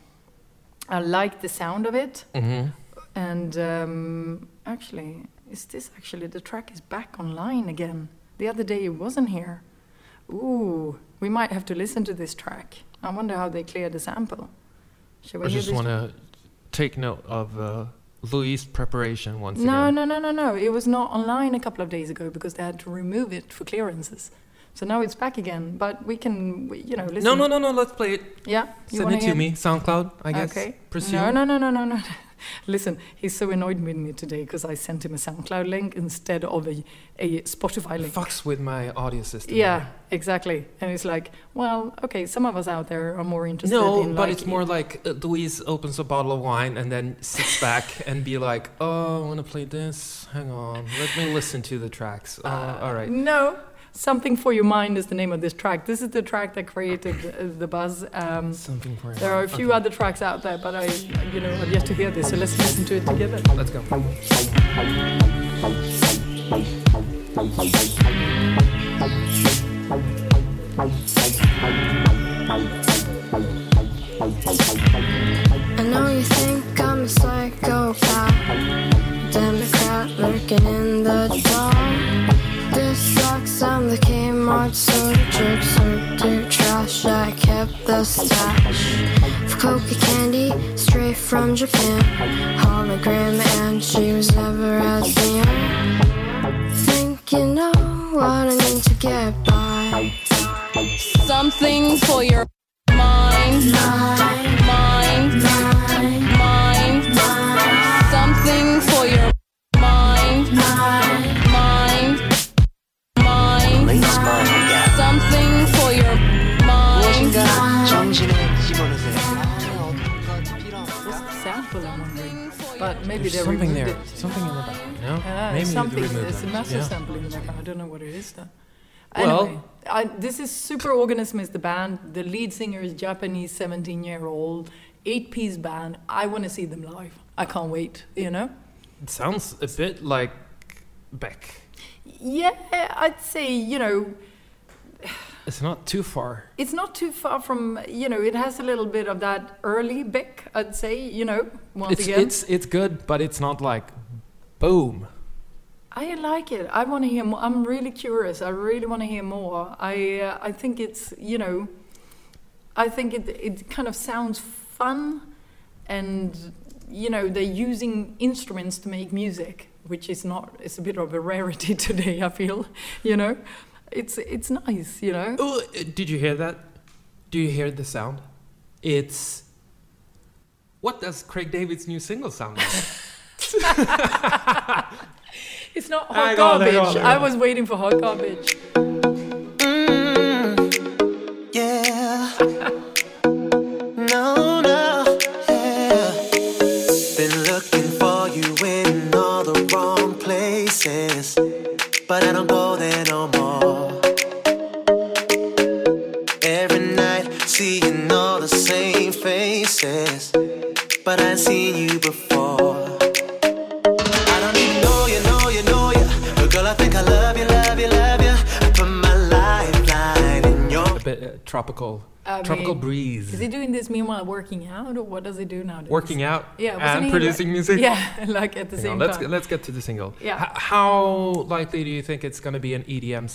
Speaker 2: I like the sound of it.
Speaker 1: Mm-hmm.
Speaker 2: And um, actually, is this actually the track is back online again? The other day it wasn't here. Ooh, we might have to listen to this track. I wonder how they cleared the sample. Shall we
Speaker 1: I just want to take note of uh, Louis' preparation once
Speaker 2: No,
Speaker 1: again.
Speaker 2: no, no, no, no. No. It was not online a couple of days ago because they had to remove it for clearances. So now it's back again. But we can, you know, listen.
Speaker 1: No, no, no, no. Let's play it.
Speaker 2: Yeah,
Speaker 1: Send it to me. SoundCloud, I guess.
Speaker 2: Okay.
Speaker 1: Presume.
Speaker 2: No, no, no, no, no, no. Listen, he's so annoyed with me today because I sent him a SoundCloud link instead of a, a Spotify link.
Speaker 1: Fucks with my audio system.
Speaker 2: Yeah, exactly. And it's like, well, okay, some of us out there are more interested
Speaker 1: No,
Speaker 2: in
Speaker 1: but
Speaker 2: like,
Speaker 1: it's more like uh, Louise opens a bottle of wine and then sits back and be like, "Oh, I want to play this. Hang on, let me listen to the tracks." Oh, all right.
Speaker 2: No, something for your mind is the name of this track. This is the track that created the, the buzz. Um,
Speaker 1: Something for
Speaker 2: there are a few
Speaker 1: Okay.
Speaker 2: other tracks out there, but I, you know, I've yet to hear this. So let's listen to it together.
Speaker 1: Let's go.
Speaker 6: I know you think I'm a psychopath, Democrat lurking in the dark. This sucks, I'm the Kmart soda sort through trash. I kept the stash of coca candy straight from Japan. Hologram, and she was never as young. Think you know what I need to get by.
Speaker 7: Something for your mind, mind,
Speaker 2: But maybe
Speaker 1: There's
Speaker 2: they
Speaker 1: something
Speaker 2: removed
Speaker 1: there.
Speaker 2: it.
Speaker 1: Something in the back. No,
Speaker 2: Uh,
Speaker 1: maybe
Speaker 2: something. There's a
Speaker 1: them.
Speaker 2: massive
Speaker 1: Yeah.
Speaker 2: sample in the background. I don't know what it is though.
Speaker 1: Well-
Speaker 2: Anyway, I, this is Superorganism is the band. The lead singer is Japanese, 17 year old, eight piece band. I want to see them live. I can't wait. You know.
Speaker 1: It sounds a bit like Beck.
Speaker 2: Yeah, I'd say you know.
Speaker 1: It's not too far.
Speaker 2: It's not too far from, you know, it has a little bit of that early Beck, I'd say, you know, once
Speaker 1: It's
Speaker 2: again.
Speaker 1: it's it's good, but it's not like boom.
Speaker 2: I like it. I want to hear more. I'm really curious. I really want to hear more. I uh, I think it's you know, I think it it kind of sounds fun, and you know they're using instruments to make music, which is not. It's a bit of a rarity today. I feel, you know, it's it's nice. You know.
Speaker 1: Oh, did you hear that? Do you hear the sound? It's what does Craig David's new single sound like?
Speaker 2: It's not hot
Speaker 1: Hang on, hang
Speaker 2: garbage.
Speaker 1: on, hang
Speaker 2: I was waiting for hot garbage.
Speaker 5: Mm, yeah. No, no. Yeah. Been looking for you in all the wrong places, but I don't go
Speaker 1: tropical,
Speaker 2: I
Speaker 1: tropical
Speaker 2: mean,
Speaker 1: breeze.
Speaker 2: Is he doing this meanwhile working out, or what does he do now?
Speaker 1: Working out
Speaker 2: Yeah, wasn't
Speaker 1: and producing
Speaker 2: like-
Speaker 1: music.
Speaker 2: Yeah, like at the
Speaker 1: Hang
Speaker 2: same
Speaker 1: on, let's
Speaker 2: time.
Speaker 1: get, let's get to the single.
Speaker 2: Yeah.
Speaker 1: H- how likely do you think it's going to be an EDM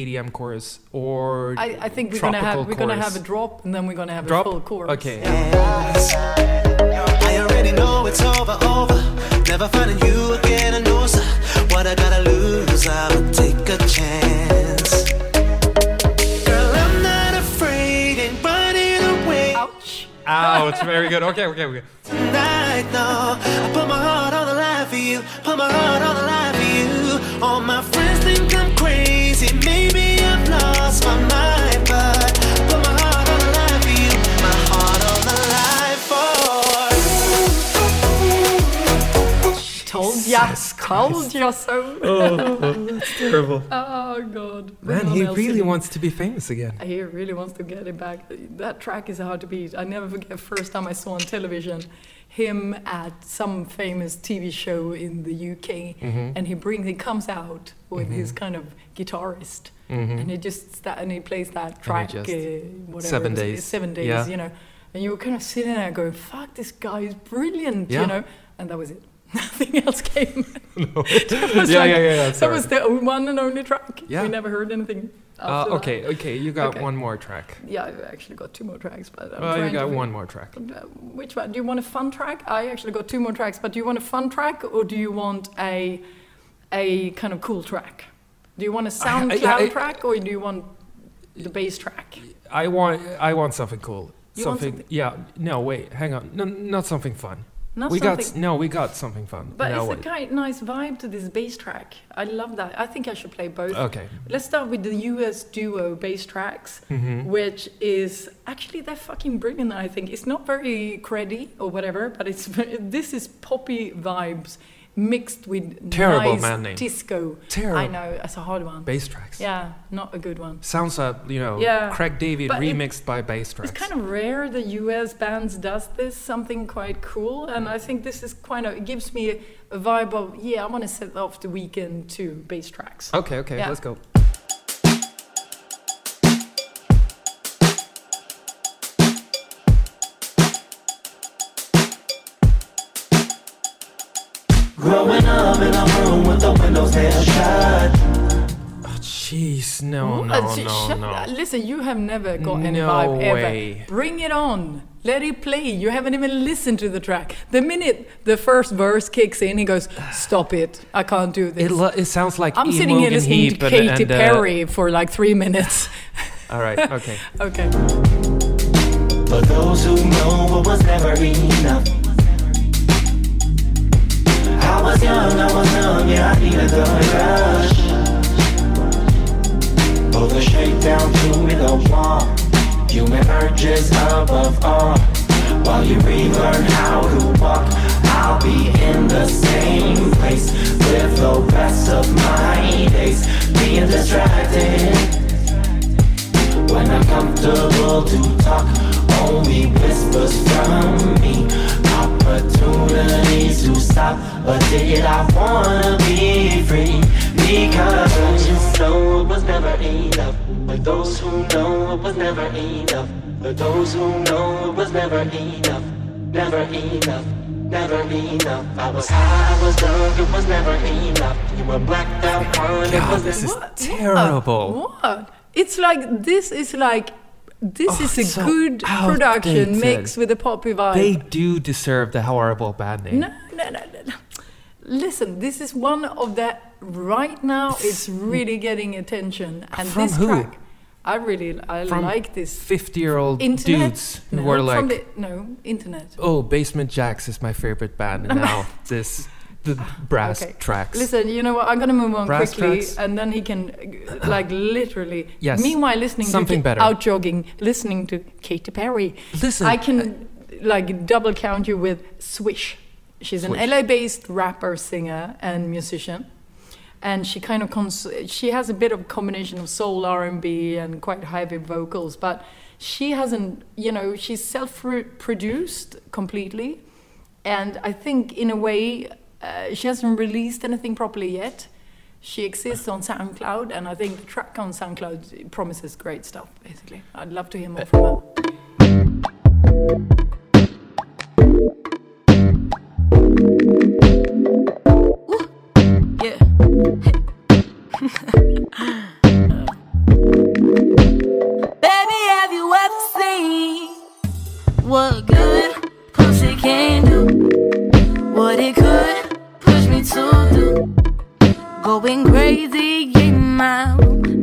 Speaker 1: EDM chorus or
Speaker 2: I, I think we're gonna have
Speaker 1: tropical
Speaker 2: we're gonna have a drop and then we're gonna have
Speaker 1: Drop?
Speaker 2: a full chorus.
Speaker 1: Okay.
Speaker 2: Yeah. Ouch.
Speaker 1: Oh, it's very good. Okay, okay, okay.
Speaker 5: Tonight, no. I put my heart on the line for you, put my heart on the line for you. All my friends think I'm crazy, maybe I've lost my mind, but I put my heart on the line for you, my heart on the line for.
Speaker 2: Told ya, told ya so.
Speaker 1: Oh, that's terrible.
Speaker 2: Oh. Oh god.
Speaker 1: Man, he really wants to be famous again.
Speaker 2: He really wants to get it back. That track is hard to beat. I never forget first time I saw on television him at some famous TV show in the UK,
Speaker 1: Mm-hmm.
Speaker 2: and he brings he comes out with his kind of guitarist, and he just sta- and he plays that track. uh, whatever
Speaker 1: Seven Days.
Speaker 2: Seven days.
Speaker 1: Yeah.
Speaker 2: You know, and you were kind of sitting there going, "Fuck, this guy is brilliant,"
Speaker 1: Yeah.
Speaker 2: you know, and that was it. Nothing else came. That was
Speaker 1: Yeah,
Speaker 2: like-
Speaker 1: yeah, yeah, yeah,
Speaker 2: That was the one and only track.
Speaker 1: Yeah.
Speaker 2: We never heard anything.
Speaker 1: Uh,
Speaker 2: after that.
Speaker 1: okay, okay, you got
Speaker 2: Okay.
Speaker 1: one more track.
Speaker 2: Yeah, I've actually got two more tracks, but I'm
Speaker 1: Well, you got one more track.
Speaker 2: Uh, Which one? Do you want a fun track? I actually got two more tracks, but do you want a fun track or do you want a a kind of cool track? Do you want a
Speaker 1: I-
Speaker 2: SoundCloud
Speaker 1: I-
Speaker 2: track or do you want the bass track?
Speaker 1: I want, I want something cool.
Speaker 2: You want
Speaker 1: something,
Speaker 2: something-
Speaker 1: Yeah. No, wait. Hang on. No, not something fun.
Speaker 2: Not
Speaker 1: we got no. We got something fun.
Speaker 2: but
Speaker 1: no,
Speaker 2: it's a kind nice vibe to this bass track. I love that. I think I should play both.
Speaker 1: Okay.
Speaker 2: Let's start with the US duo bass tracks,
Speaker 1: Mm-hmm.
Speaker 2: which is actually they're fucking brilliant. I think it's not very creddy or whatever, but it's this is poppy vibes mixed with
Speaker 1: Terrible
Speaker 2: nice
Speaker 1: man name.
Speaker 2: disco.
Speaker 1: Terrible.
Speaker 2: I know that's a hard one.
Speaker 1: Bass tracks.
Speaker 2: Yeah, not a good one.
Speaker 1: Sounds uh, you know,
Speaker 2: Yeah.
Speaker 1: Craig David
Speaker 2: But it-
Speaker 1: remixed by bass tracks.
Speaker 2: It's kind of rare the US bands does this something quite cool, and I think this is kind of it gives me a, a vibe of yeah I want to set off the weekend to bass tracks.
Speaker 1: Okay, okay,
Speaker 2: Yeah.
Speaker 1: let's go.
Speaker 5: In a room with the windows held shut.
Speaker 1: Oh, Jeez, no,
Speaker 2: What?
Speaker 1: no,
Speaker 2: Sh-
Speaker 1: no,
Speaker 2: shut-
Speaker 1: no.
Speaker 2: Listen, you have never got any
Speaker 1: No
Speaker 2: vibe ever.
Speaker 1: way.
Speaker 2: Bring it on. Let it play. You haven't even listened to the track. The minute the first verse kicks in, he goes, "Stop it! I can't do this."
Speaker 1: It, lo- it sounds like
Speaker 2: I'm sitting here listening
Speaker 1: Heap
Speaker 2: to
Speaker 1: and-
Speaker 2: Katy
Speaker 1: and, uh,
Speaker 2: Perry for like three minutes.
Speaker 1: All right, okay.
Speaker 2: okay.
Speaker 5: For those who know what was never enough. Was young, I was young, yeah, I needed the rush. Pull the shakedown to me the wall. Human urges above all. While you relearn how to walk, I'll be in the same place with the rest of my days, being distracted. When I'm comfortable to talk, only whispers from me. Opportunities to stop, but did I wanna be free? Because you know it was never enough. For those who know it was never enough. For those who know it was never enough. Never enough. Never enough. I was high, I was drunk, it was never enough. You were blacked out, on, it
Speaker 1: God,
Speaker 5: was
Speaker 1: this is
Speaker 2: What?
Speaker 1: terrible.
Speaker 2: What? It's like this is like this
Speaker 1: Oh,
Speaker 2: is a
Speaker 1: so
Speaker 2: good production mixed with a poppy vibe.
Speaker 1: They do deserve the horrible bad name.
Speaker 2: No, no, no, no. Listen, this is one of the right now. It's really getting attention, and
Speaker 1: From
Speaker 2: this
Speaker 1: who?
Speaker 2: track, I really I
Speaker 1: From
Speaker 2: like this.
Speaker 1: 50 year old dudes who
Speaker 2: no,
Speaker 1: were
Speaker 2: from
Speaker 1: like,
Speaker 2: the, no internet.
Speaker 1: oh, Basement Jaxx is my favorite band. And now this, the brass
Speaker 2: Okay.
Speaker 1: tracks.
Speaker 2: Listen, you know what? I'm gonna move on
Speaker 1: Brass
Speaker 2: quickly,
Speaker 1: tracks?
Speaker 2: and then he can, uh, like, literally.
Speaker 1: Yes.
Speaker 2: Meanwhile, listening
Speaker 1: Something
Speaker 2: to
Speaker 1: better.
Speaker 2: out jogging, listening to Katy Perry.
Speaker 1: Listen,
Speaker 2: I can like double count you with Swish. She's
Speaker 1: Swish.
Speaker 2: an LA-based rapper, singer, and musician, and she kind of cons- she has a bit of combination of soul, R&B, and quite heavy vocals. But she hasn't, you know, she's self-produced completely, and I think in a way uh, she hasn't released anything properly yet. She exists on SoundCloud, and I think the track on SoundCloud promises great stuff. Basically, I'd love to hear more from her.
Speaker 3: Yeah. Going crazy in my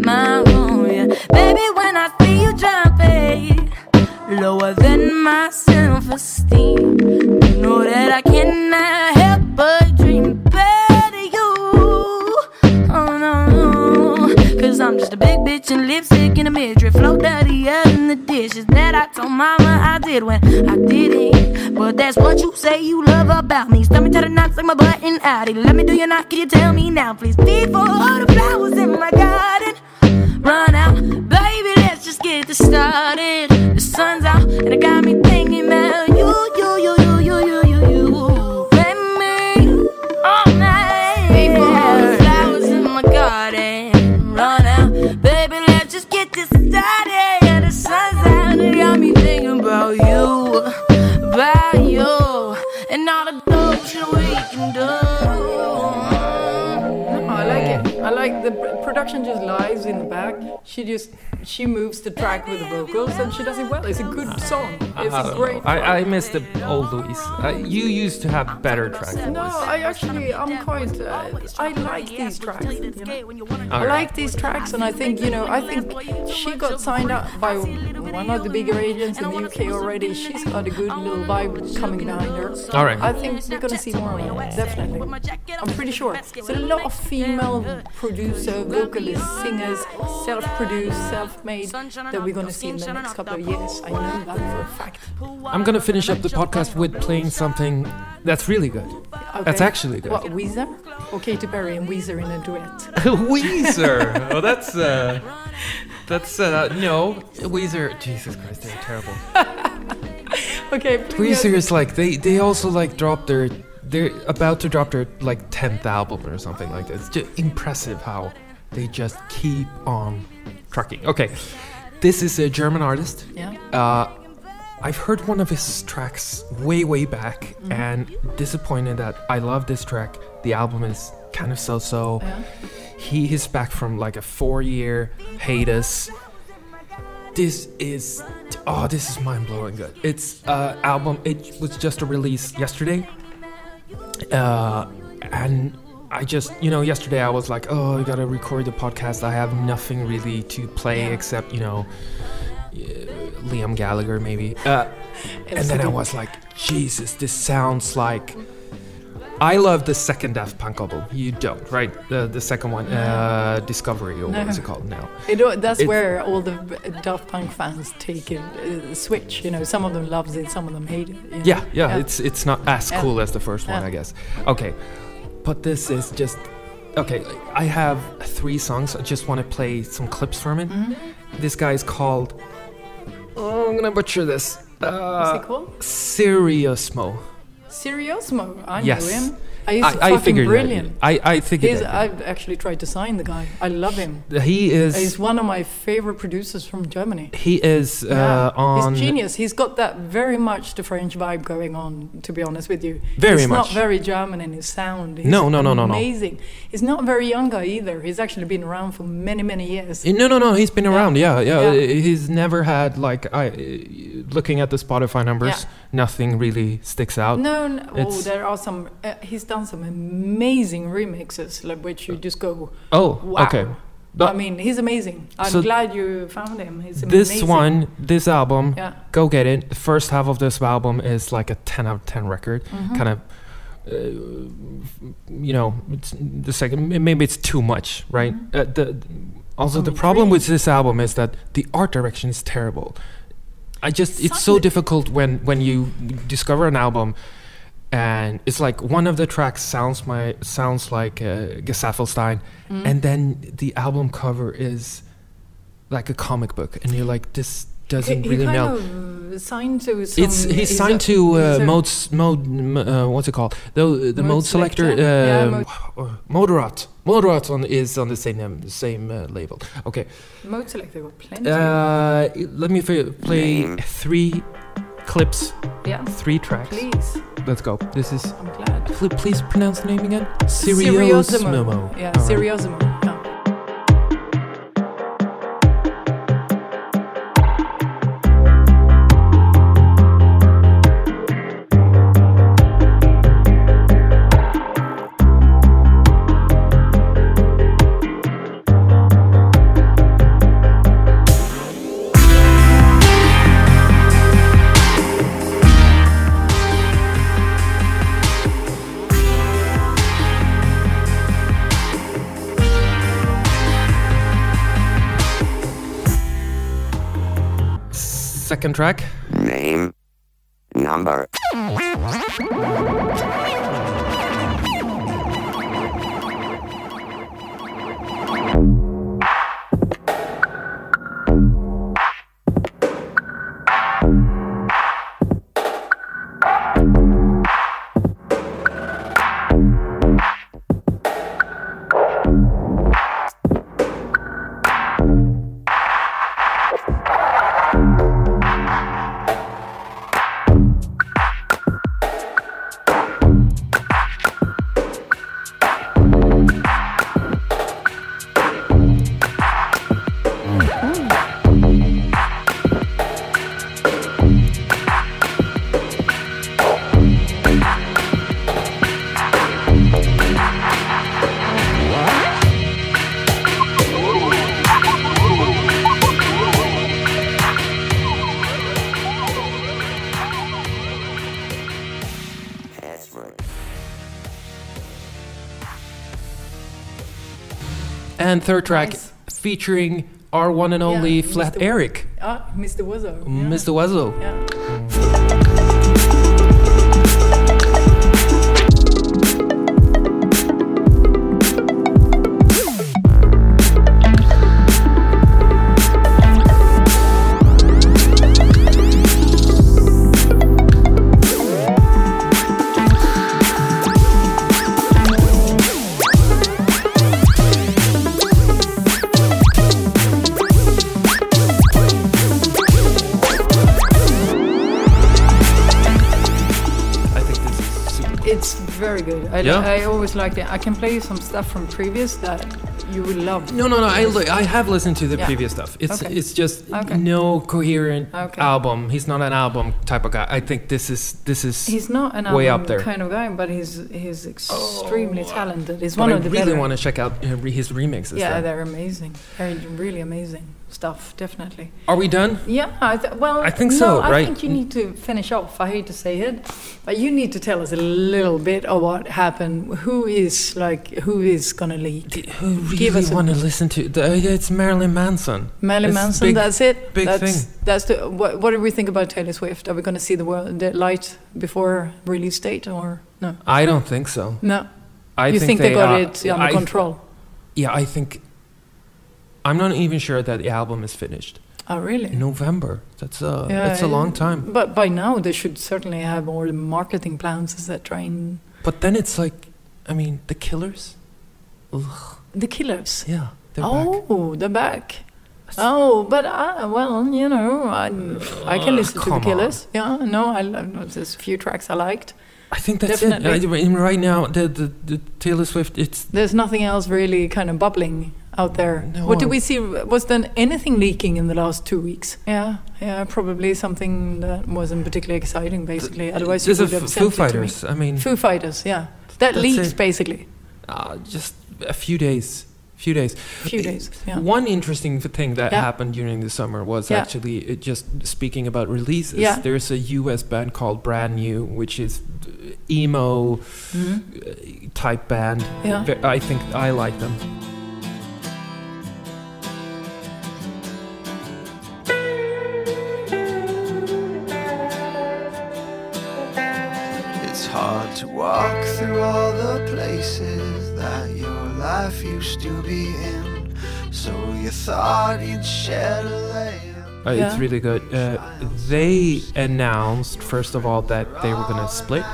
Speaker 3: my room, yeah. Baby, when I see you jumping lower than my self-esteem, you know that I cannot help but dream about you. Oh no, no. Cause I'm just a big bitch in lipstick and a midriff. Flow dirtier than the dishes that I told mama I did when I didn't. But that's what you say you love about me. Stop me to the knocks like my button outie. Let me do your knock, can you tell me now, please? Before all the flowers in my garden run out, baby, let's just get this started. The sun's out, and it got me thinking about
Speaker 2: production just lies in the back. She just she moves the track with the vocals and she does it well. It's a good song. It's
Speaker 1: I
Speaker 2: a
Speaker 1: don't
Speaker 2: great.
Speaker 1: I, I miss the old Louise. Uh, you used to have better tracks.
Speaker 2: no, I actually I'm quite. Uh, I like these tracks. You know? I like these tracks, and I think you know. I think she got signed up by one of the bigger agents in the UK already. She's got a good little vibe coming behind her.
Speaker 1: All right.
Speaker 2: I think we're gonna see more of her. Definitely. I'm pretty sure. There's a lot of female producer, vocalists, singers, self-produced, self-made that we're gonna see in the next couple of years. I know that for a fact.
Speaker 1: I'm gonna finish up the podcast with playing something that's really good. That's actually good.
Speaker 2: What Weezer or Katy Perry and Weezer in a duet?
Speaker 1: Weezer. Oh, that's uh, that's uh, no Weezer. Jesus Christ, they're terrible.
Speaker 2: Okay, please.
Speaker 1: Weezer is like they they also like dropped their they're about to drop their like tenth album or something like that. It's just impressive how they just keep on trucking. Okay, this is a German artist.
Speaker 2: Yeah.
Speaker 1: Uh, I've heard one of his tracks way, way back,
Speaker 2: Mm-hmm.
Speaker 1: and disappointed that I love this track. The album is kind of so-so.
Speaker 2: Yeah.
Speaker 1: He is back from like a four-year hiatus. This is oh, this is mind-blowing good. It's uh album. It was just a release yesterday, uh, and I just you know yesterday I was like, oh, I gotta record the podcast. I have nothing really to play except you know. uh, Liam Gallagher, maybe. Uh, and then I was like, Jesus, this sounds like. I love the second Daft Punk album. You don't, right? The the second one, uh, Discovery, or what is it called now?
Speaker 2: Know, that's
Speaker 1: It's-
Speaker 2: where all the Daft Punk fans take a uh, switch. You know, some of them loves it, some of them hate it. you know.
Speaker 1: Yeah, yeah, it's it's not as
Speaker 2: Yeah.
Speaker 1: cool as the first one,
Speaker 2: Yeah.
Speaker 1: I guess. Okay, but this is just okay. I have three songs. I just want to play some clips from it.
Speaker 2: Mm-hmm.
Speaker 1: This guy is called. Oh, I'm gonna butcher this.
Speaker 2: What's
Speaker 1: Uh,
Speaker 2: it called?
Speaker 1: Siriusmo.
Speaker 2: Siriusmo. I
Speaker 1: Yes.
Speaker 2: know him. He's
Speaker 1: I, I figured
Speaker 2: brilliant.
Speaker 1: I I that.
Speaker 2: I've actually tried to sign the guy. I love him.
Speaker 1: he is
Speaker 2: He's one of my favorite producers from Germany.
Speaker 1: he is uh,
Speaker 2: Yeah.
Speaker 1: on
Speaker 2: He's genius. He's got that very much the French vibe going on. To be honest with you,
Speaker 1: Very
Speaker 2: he's
Speaker 1: much.
Speaker 2: not very German in his sound. He's
Speaker 1: No, no, no, no, no.
Speaker 2: Amazing. He's not very young guy either. He's actually been around for many, many years.
Speaker 1: No, no, no. He's been
Speaker 2: Yeah.
Speaker 1: around. Yeah, yeah.
Speaker 2: Yeah.
Speaker 1: He's never had like I. Looking at the Spotify numbers, nothing really sticks out.
Speaker 2: No, no oh, there are some. Uh, he's done some amazing remixes, like which you just go,
Speaker 1: Oh,
Speaker 2: wow.
Speaker 1: okay.
Speaker 2: I mean, he's amazing. I'm
Speaker 1: So
Speaker 2: glad you found him. He's
Speaker 1: this
Speaker 2: amazing.
Speaker 1: one, this album,
Speaker 2: Yeah.
Speaker 1: go get it. The first half of this album is like a ten out of ten record.
Speaker 2: Mhm.
Speaker 1: Kind of, uh, you know, it's the second. Maybe it's too much, right?
Speaker 2: Mhm.
Speaker 1: Uh, the also
Speaker 2: I
Speaker 1: the
Speaker 2: mean,
Speaker 1: problem with this album is that the art direction is terrible. I just it's so difficult when when you discover an album and it's like one of the tracks sounds my sounds like uh, Gesaffelstein
Speaker 2: Mm.
Speaker 1: and then the album cover is like a comic book and you're like this doesn't
Speaker 2: he,
Speaker 1: really
Speaker 2: he
Speaker 1: know
Speaker 2: of signed to some.
Speaker 1: it's he's signed
Speaker 2: a-
Speaker 1: to uh,
Speaker 2: is a-
Speaker 1: modes mode m- uh, what's it called the the mode,
Speaker 2: Modeselektor,
Speaker 1: Selector?
Speaker 2: Yeah,
Speaker 1: um,
Speaker 2: Mode-
Speaker 1: uh, Moderat Moderat on is on the same um, the same uh, label okay
Speaker 2: Modeselektor got plenty.
Speaker 1: uh, let me fi- play three clips
Speaker 2: yeah,
Speaker 1: three tracks
Speaker 2: please.
Speaker 1: Let's go this is
Speaker 2: I'm glad.
Speaker 1: pl- please pronounce the name again Siriusmo.
Speaker 2: Yeah.
Speaker 1: Siriusmo. Track
Speaker 8: Name. Number.
Speaker 1: And third track
Speaker 2: Nice.
Speaker 1: featuring our one and only
Speaker 2: Yeah,
Speaker 1: Flat
Speaker 2: Mr.
Speaker 1: Eric
Speaker 2: Ah, Mr. Oizo. Yeah.
Speaker 1: Mr. Oizo
Speaker 2: Yeah.
Speaker 1: I, Yeah?
Speaker 2: I always liked it. I can play you some stuff from previous that you will love.
Speaker 1: No, no, no. I li- I have listened to the
Speaker 2: Yeah.
Speaker 1: previous stuff. It's
Speaker 2: Okay.
Speaker 1: it's just
Speaker 2: Okay.
Speaker 1: no coherent
Speaker 2: Okay.
Speaker 1: album. He's not an album type of guy. I think this is this is.
Speaker 2: He's not an
Speaker 1: Way
Speaker 2: album
Speaker 1: up there.
Speaker 2: kind of guy, but he's he's extremely talented. He's one
Speaker 1: I
Speaker 2: of the
Speaker 1: really
Speaker 2: better.
Speaker 1: want to check out uh, his remixes.
Speaker 2: yeah,
Speaker 1: then.
Speaker 2: they're amazing. They're really amazing stuff, definitely.
Speaker 1: Are we done?
Speaker 2: Yeah, I th- well,
Speaker 1: I think
Speaker 2: no,
Speaker 1: so,
Speaker 2: I
Speaker 1: right?
Speaker 2: think you need to finish off. I hate to say it, but you need to tell us a little bit of what happened. Who is like who is gonna leak?
Speaker 1: Who
Speaker 2: Give
Speaker 1: really want to listen to? The, uh, it's Marilyn Manson.
Speaker 2: Marilyn
Speaker 1: It's
Speaker 2: Manson.
Speaker 1: big-
Speaker 2: that's it.
Speaker 1: big
Speaker 2: that's,
Speaker 1: thing.
Speaker 2: That's the. What, what do we think about Taylor Swift? Are we to see the world, the light before release date, or no?
Speaker 1: I don't think so.
Speaker 2: No.
Speaker 1: I
Speaker 2: you think, they, got
Speaker 1: are-
Speaker 2: it under
Speaker 1: I-
Speaker 2: control?
Speaker 1: Yeah, I think. I'm not even sure that the album is finished.
Speaker 2: Oh, really?
Speaker 1: November. That's a
Speaker 2: Yeah,
Speaker 1: that's a long time.
Speaker 2: But by now they should certainly have all the marketing plans, etc. In
Speaker 1: But then it's like I mean, the Killers. Ugh.
Speaker 2: The Killers.
Speaker 1: Yeah, they're back.
Speaker 2: oh, they're back. Oh, but I, well, you know, I, I can listen to the Killers. Yeah, no, I love, there's a few tracks I liked.
Speaker 1: I think that's
Speaker 2: Definitely.
Speaker 1: it. I, right now, the, the the Taylor Swift. It's
Speaker 2: There's nothing else really kind of bubbling out there.
Speaker 1: No.
Speaker 2: What did we see? Was there anything leaking in the last two weeks? Yeah, yeah, probably something that wasn't particularly exciting, basically. Otherwise, you would have
Speaker 1: F-
Speaker 2: sent
Speaker 1: Foo
Speaker 2: it to me.
Speaker 1: Fighters. I mean,
Speaker 2: Foo Fighters, yeah. That leaks basically.
Speaker 1: uh, just a few days. Few days.
Speaker 2: Few days, yeah.
Speaker 1: One interesting thing that
Speaker 2: Yeah.
Speaker 1: happened during the summer was
Speaker 2: Yeah.
Speaker 1: actually it just speaking about releases.
Speaker 2: Yeah.
Speaker 1: There's a U.S. band called Brand New, which is uh, emo
Speaker 2: Mhm.
Speaker 1: uh, type band.
Speaker 2: Yeah.
Speaker 1: I think I like them.
Speaker 5: To walk through all the places that your life used to be in. So you thought you'd shed a layer.
Speaker 1: Uh,
Speaker 2: Yeah.
Speaker 1: It's really good. Uh, they announced first of all that they were gonna split.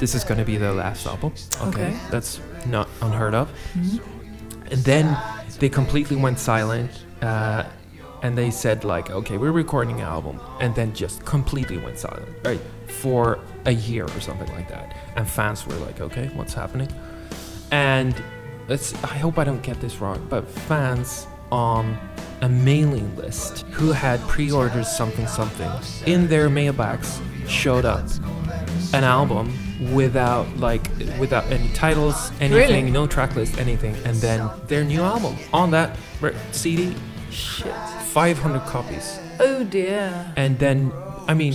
Speaker 1: This is gonna be their last album.
Speaker 2: Okay.
Speaker 1: that's not unheard of.
Speaker 2: Mhm.
Speaker 1: And then they completely went silent, uh, and they said like, "Okay, we're recording an album," and then just completely went silent, right, for a year or something like that. And fans were like, "Okay, what's happening?" And it's, I hope I don't get this wrong, but fans on a mailing list who had pre-ordered something something in their mailbags showed up an album without like without any titles anything
Speaker 2: Really?
Speaker 1: no track list anything and then their new album on that cd
Speaker 2: Shit.
Speaker 1: 500 copies
Speaker 2: Oh dear.
Speaker 1: and then i mean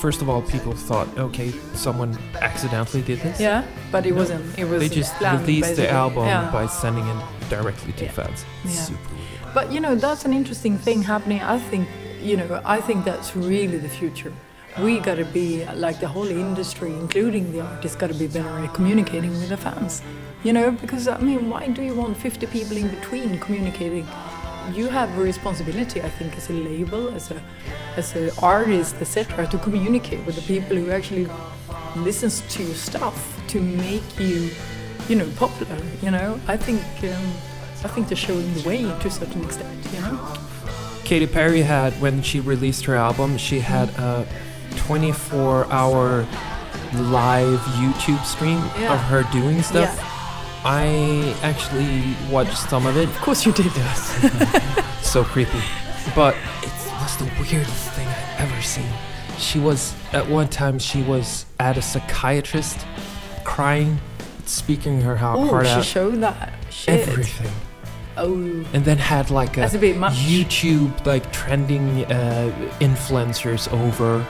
Speaker 1: first of all people thought okay someone accidentally did this
Speaker 2: Yeah, but it wasn't. It was.
Speaker 1: they just
Speaker 2: planned,
Speaker 1: released the album
Speaker 2: Yeah.
Speaker 1: by sending it directly to
Speaker 2: Yeah.
Speaker 1: fans
Speaker 2: Yeah.
Speaker 1: super weird
Speaker 2: But you know, that's an interesting thing happening. I think, you know, I think that's really the future. We got to be like the whole industry, including the artists, got to be better at communicating with the fans. You know, because I mean, why do you want 50 people in between communicating? You have a responsibility, I think, as a label, as a as an artist, etc., to communicate with the people who actually listens to your stuff to make you, you know, popular. You know, I think um, I think they're showing the way to a certain extent. You know.
Speaker 1: Katy Perry had when she released her album, she had a 24-hour live YouTube stream
Speaker 2: Yeah.
Speaker 1: of her doing stuff.
Speaker 2: Yeah.
Speaker 1: I actually watched some of it.
Speaker 2: Of course you did. Yes.
Speaker 1: so creepy, but it was the weirdest thing I've ever seen. She was at one time she was at a psychiatrist, crying, speaking her heart,
Speaker 2: Oh,
Speaker 1: heart
Speaker 2: she showed that. Shit.
Speaker 1: everything
Speaker 2: Oh.
Speaker 1: and then had like a,
Speaker 2: a.
Speaker 1: YouTube like trending uh, influencers over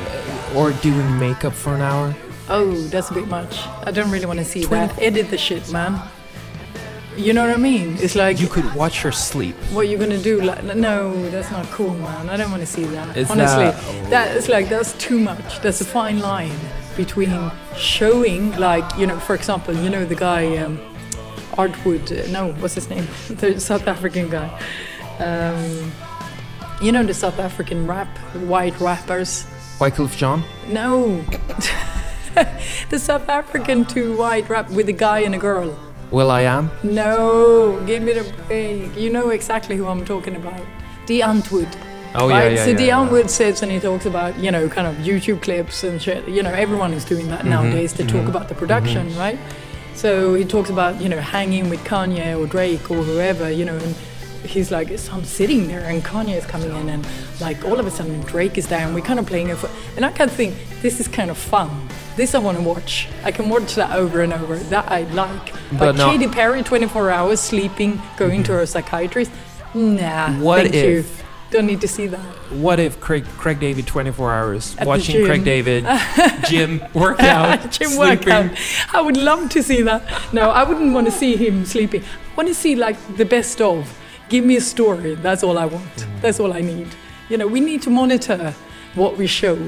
Speaker 1: uh, or doing makeup for an hour.
Speaker 2: Oh, that's a bit much. I don't really want to see
Speaker 1: Twenty-
Speaker 2: that. Edit the shit, man. You know what I mean? It's like
Speaker 1: You could watch her sleep.
Speaker 2: what you gonna do? Like, no, that's not cool, man. I don't want to see that. Honestly,
Speaker 1: that-
Speaker 2: that is like that's too much. There's a fine line between showing, like you know, for example, you know the guy um, Artwood. Uh, no, what's his name? the South African guy. Um, you know the South African rap, white rappers.
Speaker 1: Wyclef Jean.
Speaker 2: No. the South African two white rap with a guy and a girl.
Speaker 1: will.i.am.
Speaker 2: No, give me the break. You know exactly who I'm talking about. Die Antwoord.
Speaker 1: Oh yeah,
Speaker 2: right?
Speaker 1: yeah,
Speaker 2: so
Speaker 1: yeah,
Speaker 2: the
Speaker 1: yeah.
Speaker 2: Antwoord sits and he talks about, you know, kind of YouTube clips and shit. You know, everyone is doing that nowadays to talk
Speaker 1: mhm,
Speaker 2: about the production, right? So he talks about, you know, hanging with Kanye or Drake or whoever, you know, and he's like, so I'm sitting there and Kanye is coming in and like all of a sudden Drake is there and we're kind of playing it for, and I kind of think this is kind of fun. This I want to watch. I can watch that over and over. That I like. But,
Speaker 1: But no-
Speaker 2: Katy Perry, 24 hours sleeping, going mm-hmm. to her psychiatrist. Nah.
Speaker 1: What
Speaker 2: thank
Speaker 1: if-
Speaker 2: you. Don't need to see that.
Speaker 1: What if Craig Craig David 24 hours
Speaker 2: At
Speaker 1: watching. Craig David gym workout
Speaker 2: Gym
Speaker 1: sleeping.
Speaker 2: workout. I would love to see that. No, I wouldn't want to see him sleeping. I want to see like the best of. Give me a story. That's all I want.
Speaker 1: Mm.
Speaker 2: That's all I need. You know, we need to monitor what we show.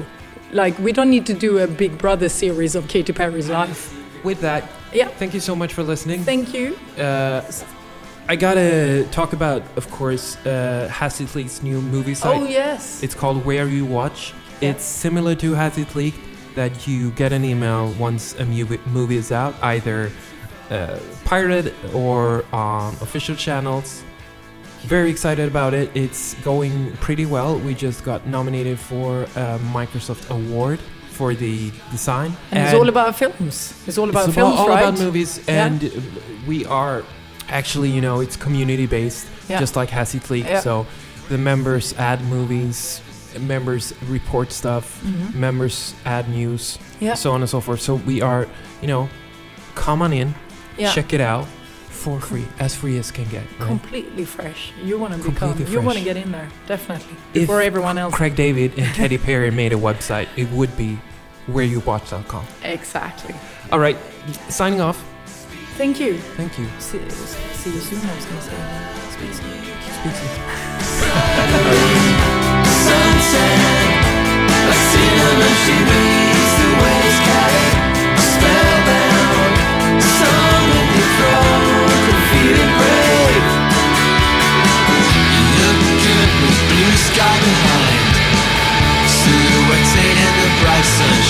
Speaker 2: Like we don't need to do a Big Brother series of Katy Perry's life.
Speaker 1: With that,
Speaker 2: Yeah.
Speaker 1: thank you so much for listening.
Speaker 2: Thank you.
Speaker 1: Uh, I gotta talk about, of course, uh, It Leak's new movie site.
Speaker 2: Oh yes.
Speaker 1: It's called Where You Watch. It's similar to It Leaked, that you get an email once a movie, movie is out, either uh, pirated or on official channels. Very excited about it. It's going pretty well. We just got nominated for a Microsoft Award for the design.
Speaker 2: And, it's all about films. It's all about films.
Speaker 1: it's
Speaker 2: films,
Speaker 1: all
Speaker 2: right?
Speaker 1: about movies,
Speaker 2: Yeah.
Speaker 1: and we are actually, you know, it's community based,
Speaker 2: Yeah.
Speaker 1: just like Has It Leaked.
Speaker 2: Yeah.
Speaker 1: So the members add movies, members report stuff,
Speaker 2: Mhm.
Speaker 1: members add news, so on and so forth. So we are, you know, come on in, check it out for free, as free as can get. Right?
Speaker 2: Completely fresh. You want to become.
Speaker 1: Completely
Speaker 2: You want to get in there, definitely.
Speaker 1: If
Speaker 2: Before everyone else.
Speaker 1: Craig David and Katy Perry made a website, it would be whereyouwatch.com.
Speaker 2: Exactly.
Speaker 1: All right, signing off.
Speaker 2: Thank you.
Speaker 1: Thank you.
Speaker 2: See, see you soon. I was gonna say. Speak soon.
Speaker 1: Speak soon.
Speaker 9: Sunset, like cinnamon, she silhouetted